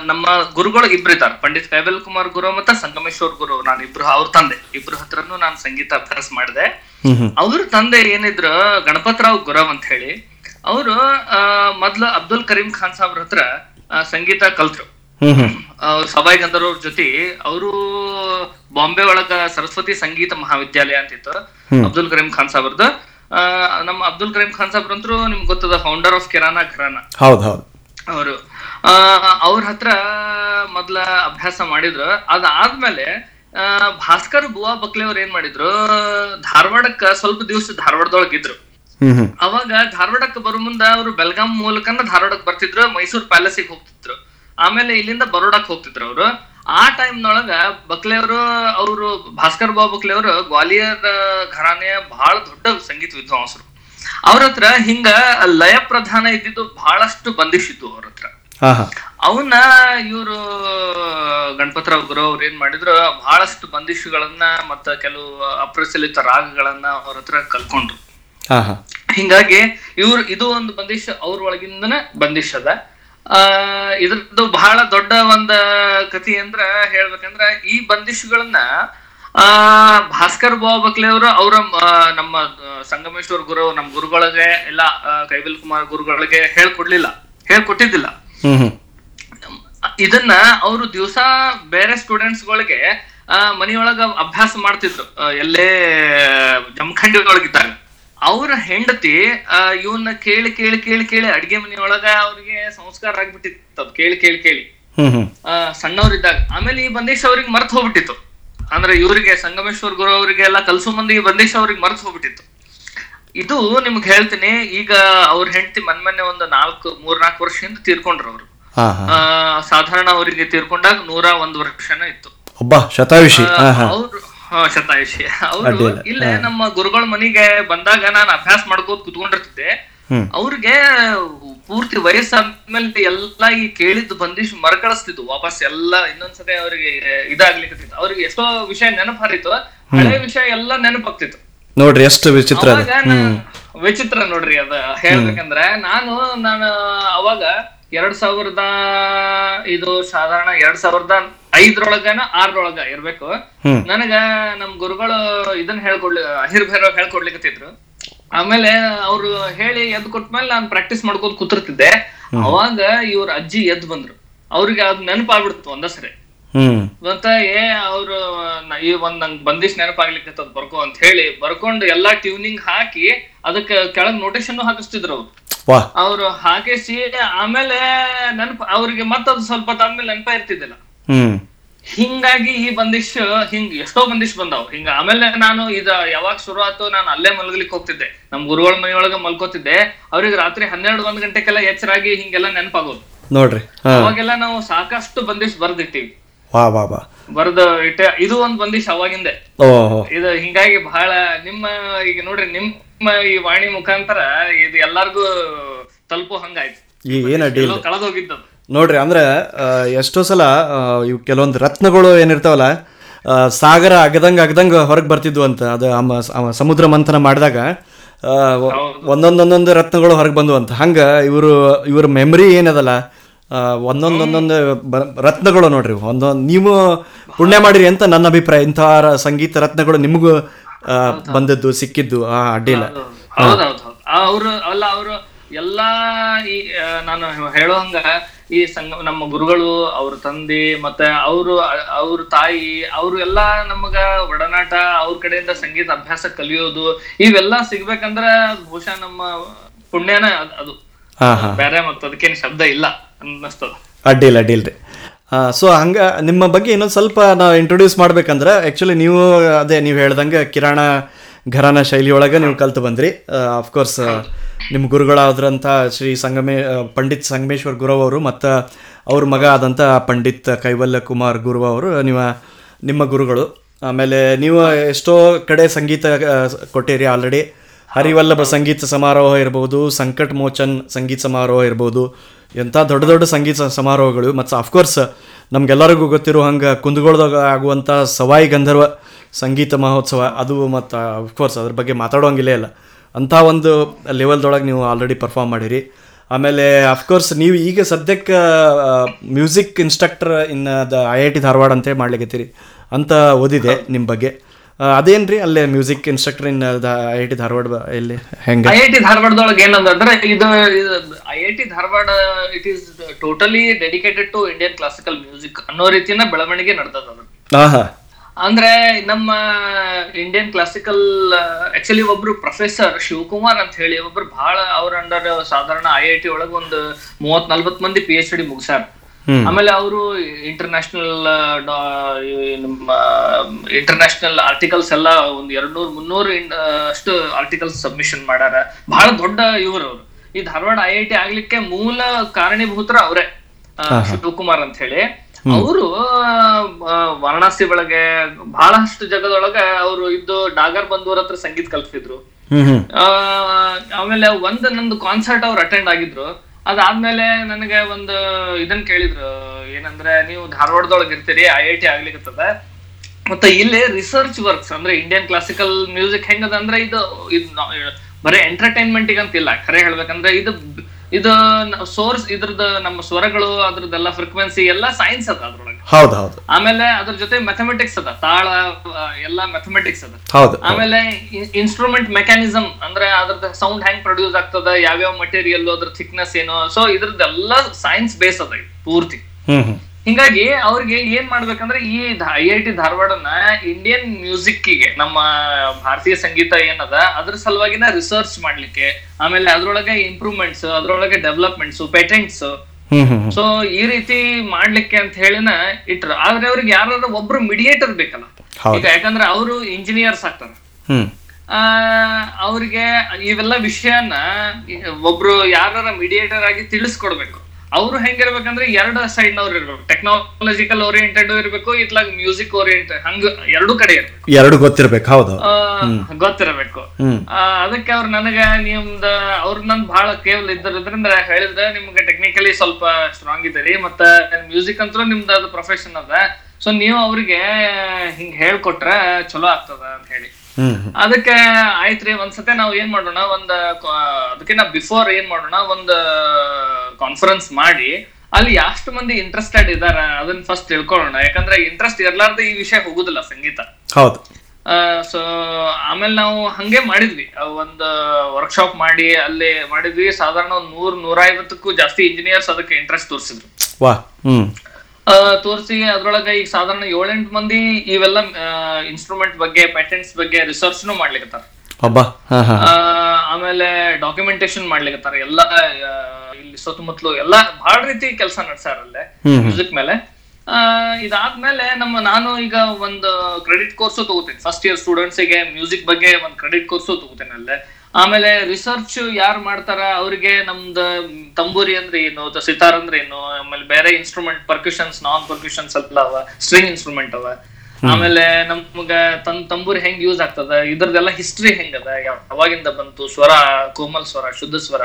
ನಮ್ಮ ಗುರುಗಳು ಇಬ್ರು ಇದ್ದಾರೆ. ಪಂಡಿತ್ ಕೈಬಲ್ ಕುಮಾರ್ ಗುರು ಮತ್ತೆ ಸಂಗಮೇಶ್ವರ್ ಗುರು ನಾನು ಇಬ್ರು ಅವ್ರ ತಂದೆ. ಇಬ್ರು ಹತ್ರನು ನಾನು ಸಂಗೀತ ಅಭ್ಯಾಸ ಮಾಡಿದೆ. ಅವ್ರ ತಂದೆ ಏನಿದ್ರು ಗಣಪತರಾವ್ ಗುರು ಅಂತ ಹೇಳಿ ಅವರು ಮೊದ್ಲು ಅಬ್ದುಲ್ ಕರೀಂ ಖಾನ್ ಸಾಬ್ರ ಹತ್ರ ಸಂಗೀತ ಕಲ್ತ್ರು. ಸಭಾಯ್ ಗಂಧರ್ವ್ರ ಜೊತೆ ಅವರು ಬಾಂಬೆ ಒಳಗ ಸರಸ್ವತಿ ಸಂಗೀತ ಮಹಾವಿದ್ಯಾಲಯ ಅಂತಿತ್ತು ಅಬ್ದುಲ್ ಕರೀಂ ಖಾನ್ ಸಾಬ್ರದ್ದು ನಮ್ಮ ಅಬ್ದುಲ್ ಕರೀಂ ಖಾನ್ ಸಾಬ್ರಂತ್ರು ನಿಮ್ಗೆ ಗೊತ್ತದ ಫೌಂಡರ್ ಆಫ್ ಕಿರಾನಾ ಘರಾನ ಹೌದು ಹೌದು. ಅವರು. ಅವ್ರ ಹತ್ರ ಮೊದ್ಲ ಅಭ್ಯಾಸ ಮಾಡಿದ್ರು. ಅದಾದ್ಮೇಲೆ ಭಾಸ್ಕರ್ ಬುವಾ ಬಕ್ಲೆ ಅವ್ರು ಏನ್ ಮಾಡಿದ್ರು ಧಾರವಾಡಕ್ಕ ಸ್ವಲ್ಪ ದಿವಸ ಧಾರವಾಡದೊಳಗೆ ಇದ್ರು. ಹ್ಮ್ ಹ್ಮ್. ಅವಾಗ ಧಾರವಾಡಕ್ಕೆ ಬರೋ ಮುಂದ ಅವರು ಬೆಲ್ಗಾಂ ಮೂಲಕನ ಧಾರವಾಡಕ್ಕೆ ಬರ್ತಿದ್ರು ಮೈಸೂರು ಪ್ಯಾಲೇಸಿಗೆ ಹೋಗ್ತಿದ್ರು. ಆಮೇಲೆ ಇಲ್ಲಿಂದ ಬರೋಡಕ್ ಹೋಗ್ತಿದ್ರು ಅವರು. ಆ ಟೈಮ್ನೊಳಗ ಬಕ್ಲೆ ಅವರು ಅವರು ಭಾಸ್ಕರ್ ಬಾಬು ಬಕ್ಲೆ ಅವರು ಗ್ವಾಲಿಯರ್ ಘರಾನೆಯ ಬಹಳ ದೊಡ್ಡ ಸಂಗೀತ ವಿದ್ವಾಂಸರು. ಅವ್ರ ಹತ್ರ ಹಿಂಗ ಲಯ ಪ್ರಧಾನ ಇದ್ದಿದ್ದು ಬಹಳಷ್ಟು ಬಂದಿಸಿದ್ದು ಅವ್ರ ಹತ್ರ. ಅವನ್ನ ಇವರು ಗಣಪತರಾವ್ ಗುರು ಅವ್ರು ಏನ್ ಮಾಡಿದ್ರು ಬಹಳಷ್ಟು ಬಂದಿಶುಗಳನ್ನ ಮತ್ತ ಕೆಲವು ಅಪ್ರಚಲಿತ ರಾಗಗಳನ್ನ ಅವ್ರ ಹತ್ರ ಕಲ್ಕೊಂಡ್ರು. ಹಿಂಗಾಗಿ ಇವ್ರು ಇದು ಒಂದು ಬಂದಿಶ್ ಅವ್ರ ಒಳಗಿಂದನ ಬಂದಿಶ್ ಅದ ಆ ಇದ್ರದ್ದು ಬಹಳ ದೊಡ್ಡ ಒಂದ ಕಥೆ ಅಂದ್ರ ಹೇಳ್ಬೇಕಂದ್ರ ಈ ಬಂದಿಶ್ಗಳನ್ನ ಆ ಭಾಸ್ಕರ್ ಬಾಬು ಬಕ್ಲೆ ಅವರು ಅವರ ನಮ್ಮ ಸಂಗಮೇಶ್ವರ ಗುರು ನಮ್ಮ ಗುರುಗಳಿಗೆ ಎಲ್ಲ ಕೈವಿಲ್ ಕೈಬಲ್ ಕುಮಾರ್ ಗುರುಗಳಿಗೆ ಹೇಳ್ಕೊಡ್ಲಿಲ್ಲ ಹೇಳ್ಕೊಟ್ಟಿದ್ದಿಲ್ಲ. ಇದನ್ನ ಅವರು ದಿವಸ ಬೇರೆ ಸ್ಟೂಡೆಂಟ್ಸ್ ಗಳಿಗೆ ಆ, ಮನಿಯೊಳಗ ಅಭ್ಯಾಸ ಮಾಡ್ತಿದ್ರು ಎಲ್ಲೇ ಜಮಖಂಡಿ ಒಳಗಿದ್ದಾಗ ಅವ್ರ ಹೆಂಡತಿ ಇವನ್ನ ಕೇಳಿ ಕೇಳಿ ಕೇಳಿ ಕೇಳಿ ಅಡಿಗೆ ಮನೆಯೊಳಗ ಅವ್ರಿಗೆ ಸಂಸ್ಕಾರ ಆಗ್ಬಿಟ್ಟಿತ್ತು. ಅದ್ ಕೇಳಿ ಕೇಳಿ ಕೇಳಿ. ಸಣ್ಣವ್ರಿದ್ದಾಗ. ಆಮೇಲೆ ಈ ಬಂದೇಶ್ ಅವ್ರಿಗೆ ಮರ್ತ್ ಹೋಗ್ಬಿಟ್ಟಿತ್ತು. ಅಂದ್ರೆ ಇವರಿಗೆ ಸಂಗಮೇಶ್ವರ್ ಗುರು ಅವರಿಗೆ ಎಲ್ಲ ಕಲಸು ಮಂದಿ ಬಂದೇಶ್ ಅವ್ರಿಗೆ ಮರ್ತ್ ಹೋಗ್ಬಿಟ್ಟಿತ್ತು. ಇದು ನಿಮ್ಗೆ ಹೇಳ್ತೀನಿ ಈಗ ಅವ್ರ ಹೆಂಡತಿ ಮೊನ್ನೆ ಒಂದು ನಾಲ್ಕು ಮೂರ್ನಾಲ್ಕು ವರ್ಷ ವರ್ಷದಿಂದ ತೀರ್ಕೊಂಡ್ರು ಅವರು. ಸಾಧಾರಣ ಅವರಿಗೆ ತೀರ್ಕೊಂಡಾಗ ನೂರ ಒಂದ್ ವರ್ಷನ ಇತ್ತು. ಒಬ್ಬ ಶತಾಯುಷಿ. ಅವ್ರು ಶತಾಯುಷಿ ಅವರು. ಇಲ್ಲೇ ನಮ್ಮ ಗುರುಗಳ ಮನೆಗೆ ಬಂದಾಗ ನಾನು ಅಭ್ಯಾಸ ಮಾಡ್ಕೋತ ಕುತ್ಕೊಂಡಿರ್ತಿದ್ದೆ. ಅವ್ರಿಗೆ ಪೂರ್ತಿ ವಯಸ್ಸಾದ್ಮೇಲೆ ಎಲ್ಲಾ ಈ ಕೇಳಿದ್ ಬಂದಿಶ್ ಮರಕಳಿಸ್ತಿದ್ವು. ವಾಪಸ್ ಎಲ್ಲಾ ಇನ್ನೊಂದ್ಸತಿ ಅವ್ರಿಗೆ ಇದಾಗ್ಲಿಕ್ಕೆ ಅವ್ರಿಗೆ ಎಷ್ಟೋ ವಿಷಯ ನೆನಪು ಹರಿತು ಹಳೆ ವಿಷಯ ಎಲ್ಲಾ ನೆನಪಾಗ್ತಿತ್ತು. ನೋಡ್ರಿ ಎಷ್ಟು ವಿಚಿತ್ರ ವಿಚಿತ್ರ ನೋಡ್ರಿ ಅದ. ಹೇಳ್ಬೇಕಂದ್ರೆ ನಾನು ನಾನು ಅವಾಗ ಎರಡ್ ಸಾವಿರದ ಇದು ಸಾಧಾರಣ ಎರಡ್ ಸಾವಿರದ ಐದ್ರೊಳಗನ ಆರರೊಳಗ ಇರ್ಬೇಕು. ನನಗ ನಮ್ ಗುರುಗಳು ಇದನ್ನ ಹೇಳ್ಕೊಡ್ಲಿ ಅಹಿರ್ ಭೈರವ್ ಹೇಳ್ಕೊಡ್ಲಿಕತ್ತಿದ್ರು. ಆಮೇಲೆ ಅವ್ರು ಹೇಳಿ ಎದ್ ಕೊಟ್ಮೇಲೆ ನಾನು ಪ್ರಾಕ್ಟೀಸ್ ಮಾಡ್ಕೊಂಡು ಕೂತಿರ್ತಿದ್ದೆ. ಅವಾಗ ಇವ್ರ ಅಜ್ಜಿ ಎದ್ ಬಂದ್ರು. ಅವ್ರಿಗೆ ಅದ್ ನೆನಪಾಗ್ಬಿಡ್ತು ಒಂದ ಸರಿ ಏ ಅವ್ರು ಈ ಒಂದ್ ನಂಗ್ ಬಂದಿಶ್ ನೆನಪಾಗ್ಲಿಕ್ಕೆ ಬರ್ಕೋ ಅಂತ ಹೇಳಿ ಬರ್ಕೊಂಡು ಎಲ್ಲಾ ಟ್ಯೂನಿಂಗ್ ಹಾಕಿ ಅದಕ್ಕೆ ಕೆಳಗ್ ನೋಟೇಶನ್ ಹಾಕಿಸ್ತಿದ್ರು ಅವ್ರು. ಅವ್ರು ಹಾಕಿಸಿ ಆಮೇಲೆ ನೆನಪ ಅವ್ರಿಗೆ ಮತ್ತದ್ ಸ್ವಲ್ಪ ಹೊತ್ತಾದ್ಮೇಲೆ ನೆನಪ ಇರ್ತಿದ್ದಿಲ್ಲ. ಹಿಂಗಾಗಿ ಈ ಬಂದಿಶ್ ಹಿಂಗ್ ಎಷ್ಟೋ ಬಂದಿಶ್ ಬಂದಾವ್. ಹಿಂಗ ಆಮೇಲೆ ನಾನು ಇದ ಯಾವಾಗ ಶುರು ಆತು ನಾನು ಅಲ್ಲೇ ಮಲಗಲಿಕ್ಕೆ ಹೋಗ್ತಿದ್ದೆ. ನಮ್ ಗುರುಗಳ ಮನೆಯೊಳಗ ಮಲ್ಕೋತಿದ್ದೆ. ಅವ್ರಿಗೆ ರಾತ್ರಿ ಹನ್ನೆರಡು ಒಂದ್ ಗಂಟೆಗೆಲ್ಲ ಎಚ್ಚರಾಗಿ ಹಿಂಗೆಲ್ಲ ನೆನಪಾಗೋದು. ನೋಡ್ರಿ ಅವಾಗೆಲ್ಲ ನಾವು ಸಾಕಷ್ಟು ಬಂದಿಶ್ ಬರ್ದಿಟ್ಟಿವಿ ವಾ ವಾ ವಾ. ಬರ್ದ ಇಟ್ಟ ಇದು ಒಂದ್ ಬಂದಿಶ್ ಅವಾಗಿಂದೆ. ಇದು ಹಿಂಗಾಗಿ ಬಹಳ ನಿಮ್ಮ ಈಗ ನೋಡ್ರಿ ನಿಮ್ಮ ಈ ವಾಣಿ ಮುಖಾಂತರ ಇದು ಎಲ್ಲಾರ್ಗು ತಲುಪೋ ಹಂಗಾಯ್ತು. ಕಳೆದೋಗಿದ್ದದು ನೋಡ್ರಿ ಅಂದ್ರೆ ಎಷ್ಟೋ ಸಲ ಇವು ಕೆಲವೊಂದು ರತ್ನಗಳು ಏನಿರ್ತಾವಲ್ಲ ಸಾಗರ ಅಗದಂಗ ಅಗದಂಗ ಹೊರಗೆ ಬರ್ತಿದ್ವು ಅಂತ ಅದು ಸಮುದ್ರ ಮಂಥನ ಮಾಡಿದಾಗ ಒಂದೊಂದೊಂದೊಂದು ರತ್ನಗಳು ಹೊರಗೆ ಬಂದು ಅಂತ. ಹಂಗೆ ಇವರು ಇವ್ರ ಮೆಮ್ರಿ ಏನದಲ್ಲ ಒಂದೊಂದೊಂದೊಂದು ಒಂದೊಂದ್ ಒಂದೊಂದು ರತ್ನಗಳು ನೋಡ್ರಿ ಒಂದೊಂದು ನೀವು ಪುಣ್ಯ ಮಾಡಿರಿ ಅಂತ ನನ್ನ ಅಭಿಪ್ರಾಯ. ಇಂಥ ಸಂಗೀತ ರತ್ನಗಳು ನಿಮಗೂ ಬಂದದ್ದು ಸಿಕ್ಕಿದ್ದು ಆ ಅಡ್ಡಿಲ್ಲ ಅವರು ಅಲ್ಲ ಅವರು ಎಲ್ಲಾ ಈ ಹೇಳೋ ನಾನು ಹೇಳುವಂಗ ಈ ಸಂಗ ನಮ್ಮ ಗುರುಗಳು ಅವ್ರ ತಂದೆ ಮತ್ತೆ ಅವರು ಅವ್ರ ತಾಯಿ ಅವರು ಎಲ್ಲಾ ನಮಗ ಒಡನಾಟ ಅವ್ರ ಕಡೆಯಿಂದ ಸಂಗೀತ ಅಭ್ಯಾಸ ಕಲಿಯೋದು ಇವೆಲ್ಲಾ ಸಿಗ್ಬೇಕಂದ್ರ ಬಹುಶಃ ನಮ್ಮ ಪುಣ್ಯನ ಅದು ಬೇರೆ ಮತ್ತೆ ಅದಕ್ಕೇನು ಶಬ್ದ ಇಲ್ಲ ಅನ್ನಿಸ್ತದ. ಅಡ್ಡಿಲ್ಲ ಅಡ್ಡಿಲ್ರಿ ಸೊ ಹಂಗ ನಿಮ್ಮ ಬಗ್ಗೆ ಇನ್ನೊಂದು ಸ್ವಲ್ಪ ನಾವು ಇಂಟ್ರೊಡ್ಯೂಸ್ ಮಾಡ್ಬೇಕಂದ್ರೆ ಆ್ಯಕ್ಚುಲಿ ನೀವು ಅದೇ ನೀವು ಹೇಳ್ದಂಗೆ ಕಿರಾಣ ಘರಾನ ಶೈಲಿಯೊಳಗೆ ನೀವು ಕಲ್ತು ಬಂದ್ರಿ. ಅಫ್ಕೋರ್ಸ್ ನಿಮ್ಮ ಗುರುಗಳಾದ್ರಂಥ ಶ್ರೀ ಸಂಗಮೇ ಪಂಡಿತ್ ಸಂಗಮೇಶ್ವರ್ ಗುರು ಅವರು ಮತ್ತು ಅವ್ರ ಮಗ ಆದಂಥ ಪಂಡಿತ್ ಕೈವಲ್ಯ ಕುಮಾರ್ ಗುರು ಅವರು, ನಿಮ್ಮ ನಿಮ್ಮ ಗುರುಗಳು. ಆಮೇಲೆ ನೀವು ಎಷ್ಟೋ ಕಡೆ ಸಂಗೀತ ಕೊಟ್ಟಿರಿ ಆಲ್ರೆಡಿ ಹರಿವಲ್ಲಭ ಸಂಗೀತ ಸಮಾರೋಹ ಇರ್ಬೋದು, ಸಂಕಟ್ ಮೋಚನ್ ಸಂಗೀತ ಸಮಾರೋಹ ಇರ್ಬೋದು ಎಂಥ ದೊಡ್ಡ ದೊಡ್ಡ ಸಂಗೀತ ಸಮಾರೋಹಗಳು. ಮತ್ತು ಅಫ್ಕೋರ್ಸ್ ನಮ್ಗೆಲ್ಲರಿಗೂ ಗೊತ್ತಿರೋ ಹಂಗೆ ಕುಂದಗೋಳದಾಗ ಆಗುವಂಥ ಸವಾಯಿ ಗಂಧರ್ವ ಸಂಗೀತ ಮಹೋತ್ಸವ, ಅದು ಮತ್ತು ಅಫ್ಕೋರ್ಸ್ ಅದ್ರ ಬಗ್ಗೆ ಮಾತಾಡೋಂಗಿಲ್ಲ ಇಲ್ಲ. ಅಂಥ ಒಂದು ಲೆವೆಲ್ದೊಳಗೆ ನೀವು ಆಲ್ರೆಡಿ ಪರ್ಫಾರ್ಮ್ ಮಾಡಿರಿ. ಆಮೇಲೆ ಅಫ್ಕೋರ್ಸ್ ನೀವು ಈಗ ಸದ್ಯಕ್ಕೆ music instructor in the I I T Dharwad ಅಂತೇಳಿ ಮಾಡ್ಲಿಕತ್ತೀರಿ ಅಂತ ಓದಿದೆ ನಿಮ್ಮ ಬಗ್ಗೆ. ಅದೇನ್ರಿ ಅಲ್ಲೇ music instructor in the I I T Dharwad ಇಲ್ಲಿ ಹೆಂಗೆ? ಐ ಐ ಟಿ ಧಾರವಾಡದೊಳಗೆ ಏನಂದ್ರೆ ಇದು I I T Dharwad it is totally dedicated to Indian classical music ಅನ್ನೋ ರೀತಿನ ಬೆಳವಣಿಗೆ ನಡೆದದ ಹಾಂ ಅಂದ್ರೆ ನಮ್ಮ ಇಂಡಿಯನ್ ಕ್ಲಾಸಿಕಲ್ ಆಕ್ಚುಲಿ ಒಬ್ರು ಪ್ರೊಫೆಸರ್ ಶಿವಕುಮಾರ್ ಅಂತ ಹೇಳಿ ಒಬ್ರು ಬಹಳ ಅವ್ರ ಅಂಡರ್ ಸಾಧಾರಣ ಐ ಐ ಟಿ ಒಳಗ ಒಂದು ಮೂವತ್ ನಲ್ವತ್ ಮಂದಿ ಪಿ ಎಚ್ ಡಿ ಮುಗಿಸ್ಯಾರ. ಆಮೇಲೆ ಅವರು ಇಂಟರ್ನ್ಯಾಷನಲ್ ನಮ್ಮ ಇಂಟರ್ನ್ಯಾಷನಲ್ ಆರ್ಟಿಕಲ್ಸ್ ಎಲ್ಲ ಒಂದ್ ಎರಡ್ನೂರ್ ಮುನ್ನೂರು ಇನ್- ಅಷ್ಟು ಆರ್ಟಿಕಲ್ಸ್ ಸಬ್ಮಿಷನ್ ಮಾಡ್ಯಾರ. ಬಹಳ ದೊಡ್ಡ ಇವರು ಅವರು. ಈ ಧಾರವಾಡ ಐ ಐ ಟಿ ಆಗ್ಲಿಕ್ಕೆ ಮೂಲ ಕಾರಣೀಭೂತರ ಅವರೇ ಶಿವಕುಮಾರ್ ಅಂತ ಹೇಳಿ. ಅವರು ವಾರಣಾಸಿ ಒಳಗೆ ಬಹಳಷ್ಟು ಜಗದೊಳಗೆ ಅವರು ಇದ್ದು ಡಾಗರ್ ಬಂದೂರ್ ಹತ್ರ ಸಂಗೀತ ಕಲ್ತಿದ್ರು. ಆಮೇಲೆ ಒಂದ್ ನಂದು ಕಾನ್ಸರ್ಟ್ ಅವ್ರು ಅಟೆಂಡ್ ಆಗಿದ್ರು. ಅದಾದ್ಮೇಲೆ ನನಗೆ ಒಂದು ಇದನ್ ಕೇಳಿದ್ರು ಏನಂದ್ರೆ ನೀವು ಧಾರವಾಡದೊಳಗೆ ಇರ್ತೀರಿ ಐ ಐ ಟಿ ಆಗ್ಲಿಕ್ಕತ್ತದ ಮತ್ತೆ ಇಲ್ಲಿ ರಿಸರ್ಚ್ ವರ್ಕ್ಸ್ ಅಂದ್ರೆ ಇಂಡಿಯನ್ ಕ್ಲಾಸಿಕಲ್ ಮ್ಯೂಸಿಕ್ ಹೆಂಗದ ಅಂದ್ರೆ ಇದು ಇದು ಬರೀ ಎಂಟರ್ಟೈನ್ಮೆಂಟ್ ಅಂತಿಲ್ಲ. ಖರೆ ಹೇಳ್ಬೇಕಂದ್ರೆ ಇದು ಇದು ಸೋರ್ಸ್ ಇದ್ರದ್ದು ನಮ್ಮ ಸ್ವರಗಳು ಅದ್ರದ್ದೆಲ್ಲ ಫ್ರೀಕ್ವೆನ್ಸಿ ಎಲ್ಲ ಸೈನ್ಸ್ ಅದ ಅದ್ರೊಳಗೆ. ಹೌದು ಹೌದು. ಆಮೇಲೆ ಅದ್ರ ಜೊತೆ ಮ್ಯಾಥಮೆಟಿಕ್ಸ್ ಅದ ತಾಳ ಎಲ್ಲ ಮ್ಯಾಥಮೆಟಿಕ್ಸ್ ಅದ. ಹೌದು. ಆಮೇಲೆ ಇನ್ಸ್ಟ್ರೂಮೆಂಟ್ ಮೆಕ್ಯಾನಿಸಮ್ ಅಂದ್ರೆ ಅದ್ರದ್ದು ಸೌಂಡ್ ಹೆಂಗ್ ಪ್ರೊಡ್ಯೂಸ್ ಆಗ್ತದ ಯಾವ್ಯಾವ ಮಟೀರಿಯಲ್ ಅದ್ರ ಥಿಕ್ನೆಸ್ ಏನು ಸೊ ಇದ್ರದ್ದೆಲ್ಲ ಸೈನ್ಸ್ ಬೇಸ್ ಅದ ಪೂರ್ತಿ. ಹಿಂಗಾಗಿ ಅವ್ರಿಗೆ ಏನ್ ಮಾಡ್ಬೇಕಂದ್ರೆ ಈ ಐ ಐ ಟಿ ಧಾರವಾಡನ ಇಂಡಿಯನ್ ಮ್ಯೂಸಿಕ್ಗೆ ನಮ್ಮ ಭಾರತೀಯ ಸಂಗೀತ ಏನದ ಅದ್ರ ಸಲುವಾಗಿನ ರಿಸರ್ಚ್ ಮಾಡ್ಲಿಕ್ಕೆ ಆಮೇಲೆ ಅದ್ರೊಳಗೆ ಇಂಪ್ರೂವ್ಮೆಂಟ್ಸ್ ಅದ್ರೊಳಗೆ ಡೆವಲಪ್ಮೆಂಟ್ಸ್ ಪೇಟೆಂಟ್ಸ್ ಸೊ ಈ ರೀತಿ ಮಾಡ್ಲಿಕ್ಕೆ ಅಂತ ಹೇಳಿನ ಇಟ್ರ ಆದ್ರೆ ಅವ್ರಿಗೆ ಯಾರಾದ್ರೂ ಒಬ್ರು ಮಿಡಿಯೇಟರ್ ಬೇಕಲ್ಲ. ಈಗ ಯಾಕಂದ್ರೆ ಅವರು ಇಂಜಿನಿಯರ್ಸ್ ಆಗ್ತಾರ. ಅವ್ರಿಗೆ ಇವೆಲ್ಲ ವಿಷಯನ ಒಬ್ರು ಯಾರ ಮಿಡಿಯೇಟರ್ ಆಗಿ ತಿಳಿಸ್ಕೊಡ್ಬೇಕು. ಅವ್ರು ಹೆಂಗಿರ್ಬೇಕಂದ್ರೆ ಎರಡು ಸೈಡ್ ನವ್ರು ಇರ್ಬೇಕು. ಟೆಕ್ನಾಲಜಿಕಲ್ ಓರಿಯೆಂಟೆಡ್ ಇರ್ಬೇಕು ಇತ್ಲಾಗ ಮ್ಯೂಸಿಕ್ ಓರಿಯೆಂಟೆಡ್ ಹಂಗ ಎರಡು ಕಡೆ ಇರ್ಬೇಕು. ಎರಡು ಗೊತ್ತಿರ್ಬೇಕು ಹೌದು. ಗೊತ್ತಿರಬೇಕು. ಅದಕ್ಕೆ ಅವ್ರು ನನಗ ನಿಮ್ದ ಅವ್ರ ನನ್ ಬಹಳ ಕೇವಲ ಇದ್ದದ್ರಿಂದ ಹೇಳಿದ್ರೆ ನಿಮ್ಗೆ ಟೆಕ್ನಿಕಲಿ ಸ್ವಲ್ಪ ಸ್ಟ್ರಾಂಗ್ ಇದ್ದೀರಿ ಮತ್ತ ಮ್ಯೂಸಿಕ್ ಅಂತೂ ನಿಮ್ದ ಅದು ಪ್ರೊಫೆಷನ್ ಅದ. ಸೊ ನೀವು ಅವ್ರಿಗೆ ಹಿಂಗ್ ಹೇಳ್ಕೊಟ್ರ ಚಲೋ ಆಗ್ತದ ಅಂತ ಹೇಳಿ. ಅದಕ್ಕೆ ಆಯ್ತ್ರಿ ಒಂದ್ಸತೆ ನಾವ್ ಏನ್ ಮಾಡೋಣ ಒಂದ್ ಅದಕ್ಕೆ ಅದಕ್ಕಿಂತ ಬಿಫೋರ್ ಏನ್ ಮಾಡೋಣ ಒಂದ್ ಕಾನ್ಫರೆನ್ಸ್ ಮಾಡಿ ಅಲ್ಲಿ ಎಷ್ಟು ಮಂದಿ ಇಂಟ್ರೆಸ್ಟೆಡ್ ಇದಾರ ಅದನ್ನ ಫಸ್ಟ್ ತಿಳ್ಕೊಳ್ಳೋಣ. ಯಾಕಂದ್ರೆ ಇಂಟ್ರೆಸ್ಟ್ ಇರ್ಲಾರ್ದ ಈ ವಿಷಯ ಹೋಗುದಿಲ್ಲ ಸಂಗೀತ. ಹೌದು. ಸೊ ಆಮೇಲೆ ನಾವು ಹಂಗೆ ಮಾಡಿದ್ವಿ. ಒಂದು ವರ್ಕ್ಶಾಪ್ ಮಾಡಿ ಅಲ್ಲಿ ಮಾಡಿದ್ವಿ. ಸಾಧಾರಣ ಒಂದ್ ನೂರ್ ನೂರ ಐವತ್ತಕ್ಕೂ ಜಾಸ್ತಿ ಇಂಜಿನಿಯರ್ಸ್ ಅದಕ್ಕೆ ಇಂಟ್ರೆಸ್ಟ್ ತೋರಿಸಿದ್ರು. ತೋರಿಸಿ ಅದ್ರೊಳಗೆ ಈಗ ಸಾಧಾರಣ ಏಳೆಂಟು ಮಂದಿ ಇವೆಲ್ಲ ಇನ್ಸ್ಟ್ರೂಮೆಂಟ್ ಬಗ್ಗೆ ಪ್ಯಾಟೆಂಟ್ಸ್ ಬಗ್ಗೆ ರಿಸರ್ಚ್ನು ಮಾಡ್ಲಿಕತ್ತಾರ. ಆಮೇಲೆ ಡಾಕ್ಯುಮೆಂಟೇಶನ್ ಮಾಡ್ಲಿಕತ್ತಾರ. ಎಲ್ಲ ಇಲ್ಲಿ ಸುತ್ತಮುತ್ತಲು ಎಲ್ಲ ಬಹಳ ರೀತಿ ಕೆಲಸ ನಡ್ಸಾರ ಅಲ್ಲೇ ಹ್ಮ್ ಮ್ಯೂಸಿಕ್ ಮೇಲೆ. ಆ, ಇದಾದ್ಮೇಲೆ ನಮ್ಮ ನಾನು ಈಗ ಒಂದು ಕ್ರೆಡಿಟ್ ಕೋರ್ಸು ತಗೋತೀನಿ. ಫಸ್ಟ್ ಇಯರ್ ಸ್ಟೂಡೆಂಟ್ಸ್ಗೆ ಮ್ಯೂಸಿಕ್ ಬಗ್ಗೆ ಒಂದು ಕ್ರೆಡಿಟ್ ಕೋರ್ಸು ತಗೋತೇನೆ ಅಲ್ಲೇ. ಆಮೇಲೆ ರಿಸರ್ಚ್ ಯಾರು ಮಾಡ್ತಾರ, ಅವ್ರಿಗೆ ನಮ್ದು ತಂಬೂರಿ ಅಂದ್ರೆ ಏನು ಸಿತಾರ್ ಅಂದ್ರೆ ಏನು, ಆಮೇಲೆ ಬೇರೆ ಇನ್ಸ್ಟ್ರೂಮೆಂಟ್ ಪರ್ಕ್ಯೂಷನ್ಸ್ ನಾನ್ ಪರ್ಕ್ಯೂಷನ್ಸ್ ಅಲ್ಲ ಅವ ಸ್ಟ್ರಿಂಗ್ ಇನ್ಸ್ಟ್ರೂಮೆಂಟ್ ಅವ. ಆಮೇಲೆ ನಮ್ಗ ತನ್ ತಂಬೂರಿ ಹೆಂಗ್ ಯೂಸ್ ಆಗ್ತದ? ಇದ್ರದೆಲ್ಲ ಹಿಸ್ಟ್ರಿ ಹೆಂಗದ ಅವಾಗಿಂದ ಬಂತು ಸ್ವರ ಕೋಮಲ್ ಸ್ವರ ಶುದ್ಧ ಸ್ವರ.